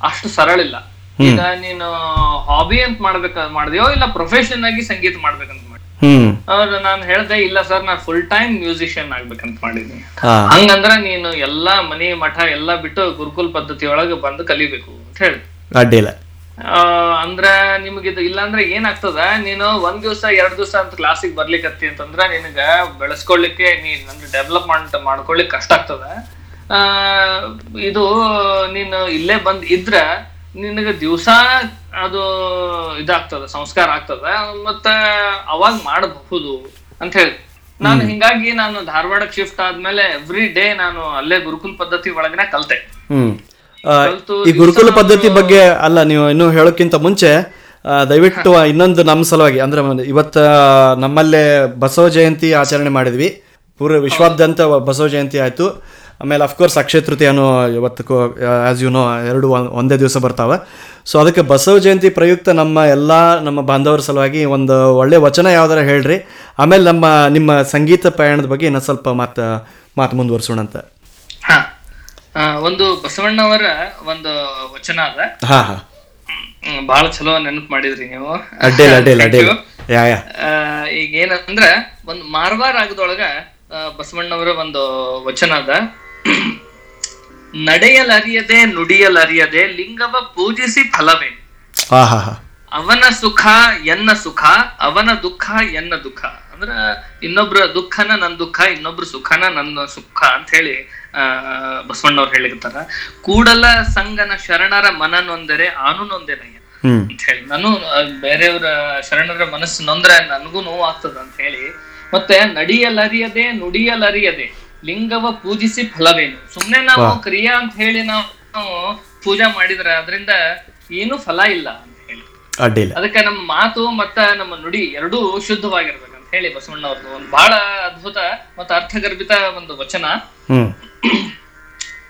ಅಷ್ಟು ಸರಳ ಇಲ್ಲ. ಈಗ ನೀನು ಹಾಬಿ ಅಂತ ಮಾಡ್ಬೇಕ ಮಾಡಿದ್ಯೋ ಇಲ್ಲ ಪ್ರೊಫೆಷನ್ ಆಗಿ ಸಂಗೀತ ಮಾಡ್ಬೇಕಂತ ಅವ್ರು ನಾನು ಹೇಳ್ದೆ ಇಲ್ಲ ಸರ್ ನಾನು ಫುಲ್ ಟೈಮ್ ಮ್ಯೂಸಿಷಿಯನ್ ಆಗ್ಬೇಕಂತ ಮಾಡಿದ್ನಿ ಹಂಗಂದ್ರ ನೀನು ಎಲ್ಲಾ ಮನೆ ಮಠ ಎಲ್ಲಾ ಬಿಟ್ಟು ಗುರುಕುಲ್ ಪದ್ಧತಿ ಒಳಗೆ ಬಂದು ಕಲಿಬೇಕು ಅಂತ ಹೇಳಿ ಅಡ್ಡಿಲ್ಲ ಆ, ಅಂದ್ರ ನಿಮಗಿದು ಇಲ್ಲಾಂದ್ರೆ ಏನಾಗ್ತದ ನೀನು ಒಂದ್ ದಿವ್ಸ ಎರಡ್ ದಿವ್ಸ ಅಂತ ಕ್ಲಾಸಿಗೆ ಬರ್ಲಿಕತ್ತಿ ಅಂತಂದ್ರ ನಿನಗ ಬೆಳೆಸ್ಕೊಳ್ಲಿಕ್ಕೆ ನೀನ್ ಅಂದ್ರೆ ಡೆವಲಪ್ಮೆಂಟ್ ಮಾಡ್ಕೊಳ್ಲಿಕ್ಕೆ ಕಷ್ಟ ಆಗ್ತದ. ಆ, ಇದು ನೀನು ಇಲ್ಲೇ ಬಂದ್ ಇದ್ರ ನಿನಗೆ ದಿವಸ ಅದು ಇದಾಗ್ತದ ಸಂಸ್ಕಾರ ಆಗ್ತದ ಮತ್ತ ಅವಾಗ ಮಾಡಬಹುದು ಅಂತ ಹೇಳಿ. ನಾನು ಹಿಂಗಾಗಿ ನಾನು ಧಾರವಾಡಕ್ಕೆ ಶಿಫ್ಟ್ ಆದ್ಮೇಲೆ ಎವ್ರಿ ಡೇ ನಾನು ಅಲ್ಲೇ ಗುರುಕುಲ್ ಪದ್ಧತಿ ಒಳಗನೆ ಕಲ್ತೆ. ಹ್ಮ್. ಈ ಗುರುಕುಲ ಪದ್ಧತಿ ಬಗ್ಗೆ ಅಲ್ಲ ನೀವು ಇನ್ನು ಹೇಳೋಕ್ಕಿಂತ ಮುಂಚೆ ದಯವಿಟ್ಟು ಇನ್ನೊಂದು ನಮ್ಮ ಸಲುವಾಗಿ ಅಂದ್ರೆ ಇವತ್ತ ನಮ್ಮಲ್ಲೇ ಬಸವ ಜಯಂತಿ ಆಚರಣೆ ಮಾಡಿದ್ವಿ. ಪೂರ್ವ ವಿಶ್ವಾದ್ಯಂತ ಬಸವ ಜಯಂತಿ ಆಯಿತು. ಆಮೇಲೆ ಅಫ್ಕೋರ್ಸ್ ಅಕ್ಷಯ ಅನ್ನೋ ಇವತ್ತು ಆ್ಯಸ್ ಯು ನೋ ಎರಡು ಒಂದೇ ದಿವಸ ಬರ್ತಾವೆ. ಸೊ ಅದಕ್ಕೆ ಬಸವ ಜಯಂತಿ ಪ್ರಯುಕ್ತ ನಮ್ಮ ಎಲ್ಲ ನಮ್ಮ ಬಾಂಧವರ ಸಲುವಾಗಿ ಒಂದು ಒಳ್ಳೆ ವಚನ ಯಾವ್ದಾರ ಹೇಳ್ರಿ. ಆಮೇಲೆ ನಮ್ಮ ನಿಮ್ಮ ಸಂಗೀತ ಪ್ರಯಾಣದ ಬಗ್ಗೆ ಇನ್ನೊಂದು ಸ್ವಲ್ಪ ಮಾತು ಮಾತು ಮುಂದುವರ್ಸೋಣ ಅಂತ. ಹಾ ಒಂದು ಬಸವಣ್ಣವರ ಒಂದು ವಚನ ಅದ. ಹಾ ಹಾಂ. ಬಹಳ ಚಲೋ ನೆನಪು ಮಾಡಿದ್ರಿ ನೀವು. ಅಡ್ಡಿಲ್ಲ ಅಡ್ಡಿಲ್ಲ ಅಡ್ಡಿಲ್ಲ ಈಗ ಏನಂದ್ರ ಒಂದು ಮಾರ್ವಾರ್ ಆಗದೊಳಗ ಬಸವಣ್ಣವರ ಒಂದು ವಚನ ಅದ. ನಡೆಯಲರಿಯದೆ ನುಡಿಯಲರಿಯದೆ ಲಿಂಗವ ಪೂಜಿಸಿ ಫಲವೇ. ಅವನ ಸುಖ ಎನ್ನ ಸುಖ ಅವನ ದುಃಖ ಎನ್ನ ದುಃಖ. ಅಂದ್ರ ಇನ್ನೊಬ್ರ ದುಃಖನ ನನ್ ದುಃಖ ಇನ್ನೊಬ್ರ ಸುಖನ ನನ್ನ ಸುಖ ಅಂತ ಹೇಳಿ ಆ ಬಸವಣ್ಣವ್ರು ಹೇಳಿರ್ತಾರ. ಕೂಡಲ ಸಂಗನ ಶರಣರ ಮನ ನೊಂದರೆ ಆನು ನೊಂದೇನಯ್ಯ ಅಂತ ಹೇಳಿ. ನಾನು ಬೇರೆಯವ್ರ ಬೇರೆಯವರ ಶರಣರ ಮನಸ್ಸು ನೊಂದ್ರೆ ನನಗೂ ನೋವು ಆಗ್ತದ ಅಂತ ಹೇಳಿ. ಮತ್ತೆ ನಡಿಯಲರಿಯದೆ ನುಡಿಯಲರಿಯದೆ ಲಿಂಗವ ಪೂಜಿಸಿ ಫಲವೇನು? ಸುಮ್ನೆ ನಾವು ಕ್ರಿಯಾ ಅಂತ ಹೇಳಿ ನಾವು ಪೂಜಾ ಮಾಡಿದ್ರೆ ಅದರಿಂದ ಏನು ಫಲ ಇಲ್ಲ ಅಂತ ಹೇಳಿ. ಅದಕ್ಕೆ ನಮ್ಮ ಮಾತು ಮತ್ತ ನಮ್ಮ ನುಡಿ ಎರಡೂ ಶುದ್ಧವಾಗಿರ್ಬೇಕು ಅಂತ ಹೇಳಿ ಬಸವಣ್ಣವ್ರದ್ದು ಒಂದು ಬಹಳ ಅದ್ಭುತ ಮತ್ತು ಅರ್ಥಗರ್ಭಿತ ಒಂದು ವಚನ.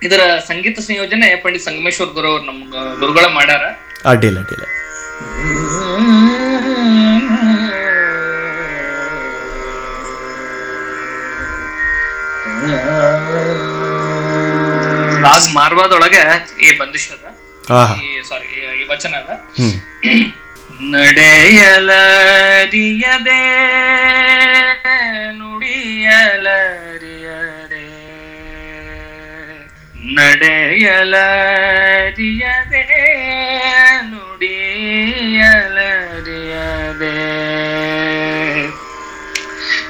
ಇದರ ಸಂಗೀತ ಸಂಯೋಜನೆ ಪಂಡಿತ್ ಸಂಗಮೇಶ್ವರ್ ಗುರು ಅವ್ರು ನಮ್ಮ ಗುರುಗಳ ಮಾಡ್ಯಾರ. ಅಡ್ಡಿಲ್ಲ ಅಡ್ಡಿಲ್ಲ ರಾಗ್ ಮಾರ್ವಾದೊಳಗೆ ಈ ಹಾ ಈ ಸಾರಿ ಈ ವಚನ ಅದ. ನಡೆಯಲರಿಯದೆ ನುಡಿಯಲರಿಯದೆ. ನಡೆಯಲರಿಯದೆ ನುಡಿಯಲರಿಯದೆ.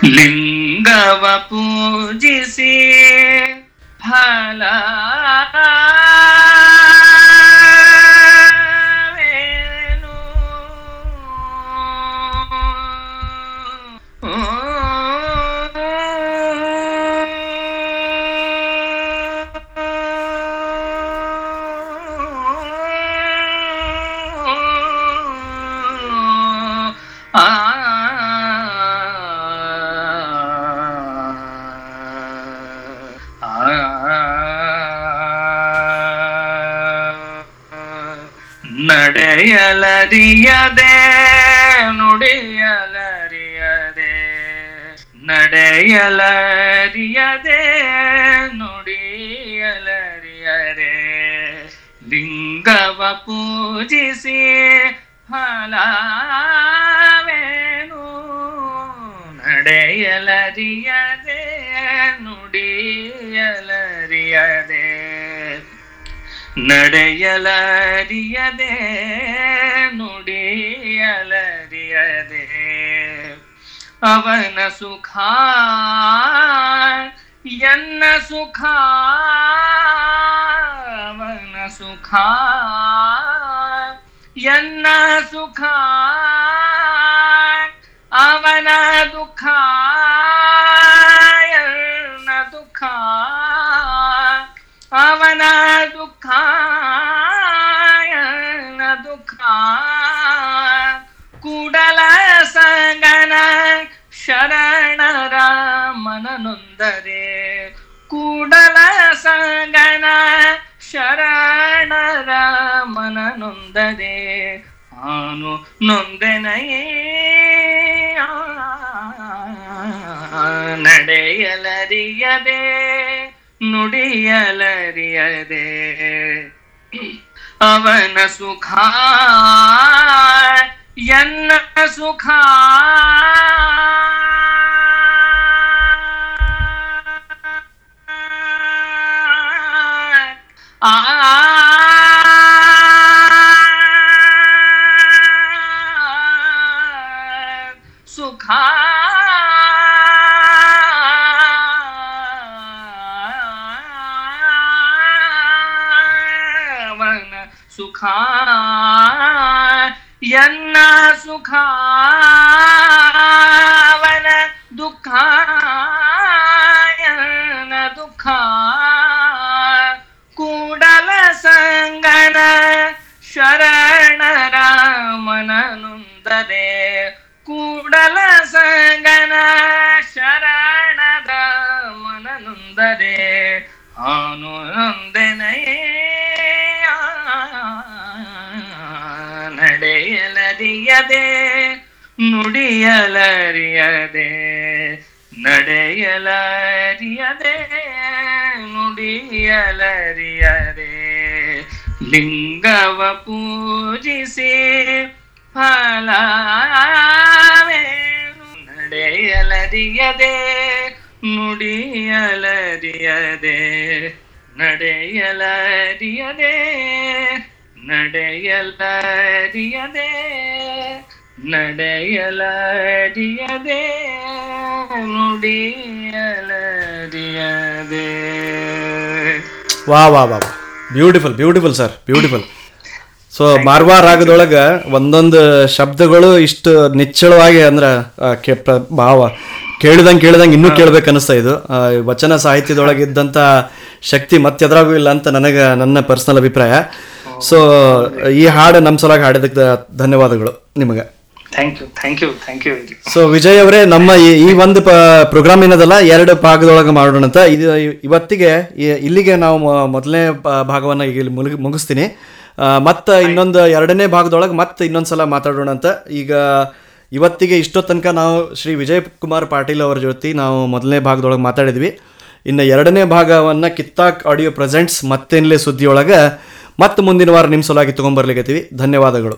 ಲಿಂಗವ ಪೂಜಿಸಿ ಫಲ ನಡೆಯಲರಿಯದೆ ನುಡಿಯಲರಿಯದೆ ನಡೆಯಲರಿಯದೆ ನುಡಿಯಲರಿಯದೆ. ಲಿಂಗವ ಪೂಜಿಸಿ ಹಲವೇನು ನಡೆಯಲರಿಯದೆ ನುಡಿಯಲರಿಯದೆ. ನಡೆಯಲರಿಯದೆ ನುಡಿಯಲರಿಯದೆ ಅವನ ಸುಖ ಎನ್ನ ಸುಖ ಅವನ ಸುಖ ಎನ್ನ ಸುಖ ಅವನ ದುಃಖ ಸಂಗನ ಶರಣರ ಮನನೊಂದರೆ ಆನು ನೊಂದೆನಯೇ. ನಡೆಯಲರಿಯದೆ ನುಡಿಯಲರಿಯದೆ. ಅವನ ಸುಖ ಎನ್ನ ಸುಖ. ಆ ಸುಖ ಲಿಂಗವ ಪೂಜಿಸಿ ಫಲವೇನು ನಡೆಯಲರಿಯದೆ ನುಡಿಯಲರಿಯದೆ ನಡೆಯಲರಿಯದೆ ನಡೆಯಲರಿಯದೆ ನಡೆಯಲರಿಯದೆ ನುಡಿಯಲರಿಯದೆ. ವಾ ವಾ ವಾ beautiful beautiful sir beautiful so Marwa ರಾಗದೊಳಗೆ ಒಂದೊಂದು ಶಬ್ದಗಳು ಇಷ್ಟು ನಿಚ್ಚಳವಾಗಿ ಅಂದ್ರೆ ಭಾವ. ಕೇಳಿದಂಗೆ ಕೇಳಿದಂಗೆ ಇನ್ನೂ ಕೇಳ್ಬೇಕು ಅನಿಸ್ತಾ ಇದು. ವಚನ ಸಾಹಿತ್ಯದೊಳಗೆ ಇದ್ದಂಥ ಶಕ್ತಿ ಮತ್ತೆದ್ರಾಗೂ ಇಲ್ಲ ಅಂತ ನನಗೆ, ನನ್ನ ಪರ್ಸನಲ್ ಅಭಿಪ್ರಾಯ. ಸೊ ಈ ಹಾಡು ನಮ್ಮ ಸಲುವಾಗಿ ಹಾಡಿದಕ್ಕೆ ಧನ್ಯವಾದಗಳು ನಿಮಗೆ. Thank you thank you thank you so Vijay ಅವರೇ, ನಮ್ಮ ಈ ಒಂದು ಪ್ರೋಗ್ರಾಮ್ ಏನದಲ್ಲ, ಎರಡು ಭಾಗದೊಳಗೆ ಮಾಡೋಣ ಅಂತ. ಇದು ಇವತ್ತಿಗೆ ಇಲ್ಲಿಗೆ ನಾವು ಮೊದಲನೇ ಭಾಗವನ್ನು ಈಗ ಇಲ್ಲಿ ಮುಳುಗಿ ಮುಗಿಸ್ತೀನಿ. ಮತ್ತು ಇನ್ನೊಂದು ಎರಡನೇ ಭಾಗದೊಳಗೆ ಮತ್ತೆ ಇನ್ನೊಂದು ಸಲ ಮಾತಾಡೋಣ ಅಂತ. ಈಗ ಇವತ್ತಿಗೆ ಇಷ್ಟೋ ತನಕ ನಾವು ಶ್ರೀ ವಿಜಯ್ ಕುಮಾರ್ ಪಾಟೀಲ್ ಅವರ ಜೊತೆ ನಾವು ಮೊದಲನೇ ಭಾಗದೊಳಗೆ ಮಾತಾಡಿದ್ವಿ. ಇನ್ನು ಎರಡನೇ ಭಾಗವನ್ನು ಕಿತ್ತಾಕ್ ಆಡಿಯೋ ಪ್ರೆಸೆಂಟ್ಸ್ ಮತ್ತೇನ್ಲೇ ಸುದ್ದಿಯೊಳಗೆ ಮತ್ತೆ ಮುಂದಿನ ವಾರ ನಿಮ್ಮ ಸಲುವಾಗಿ ತೊಗೊಂಬರ್ಲಿಕ್ಕತ್ತೀವಿ ಧನ್ಯವಾದಗಳು.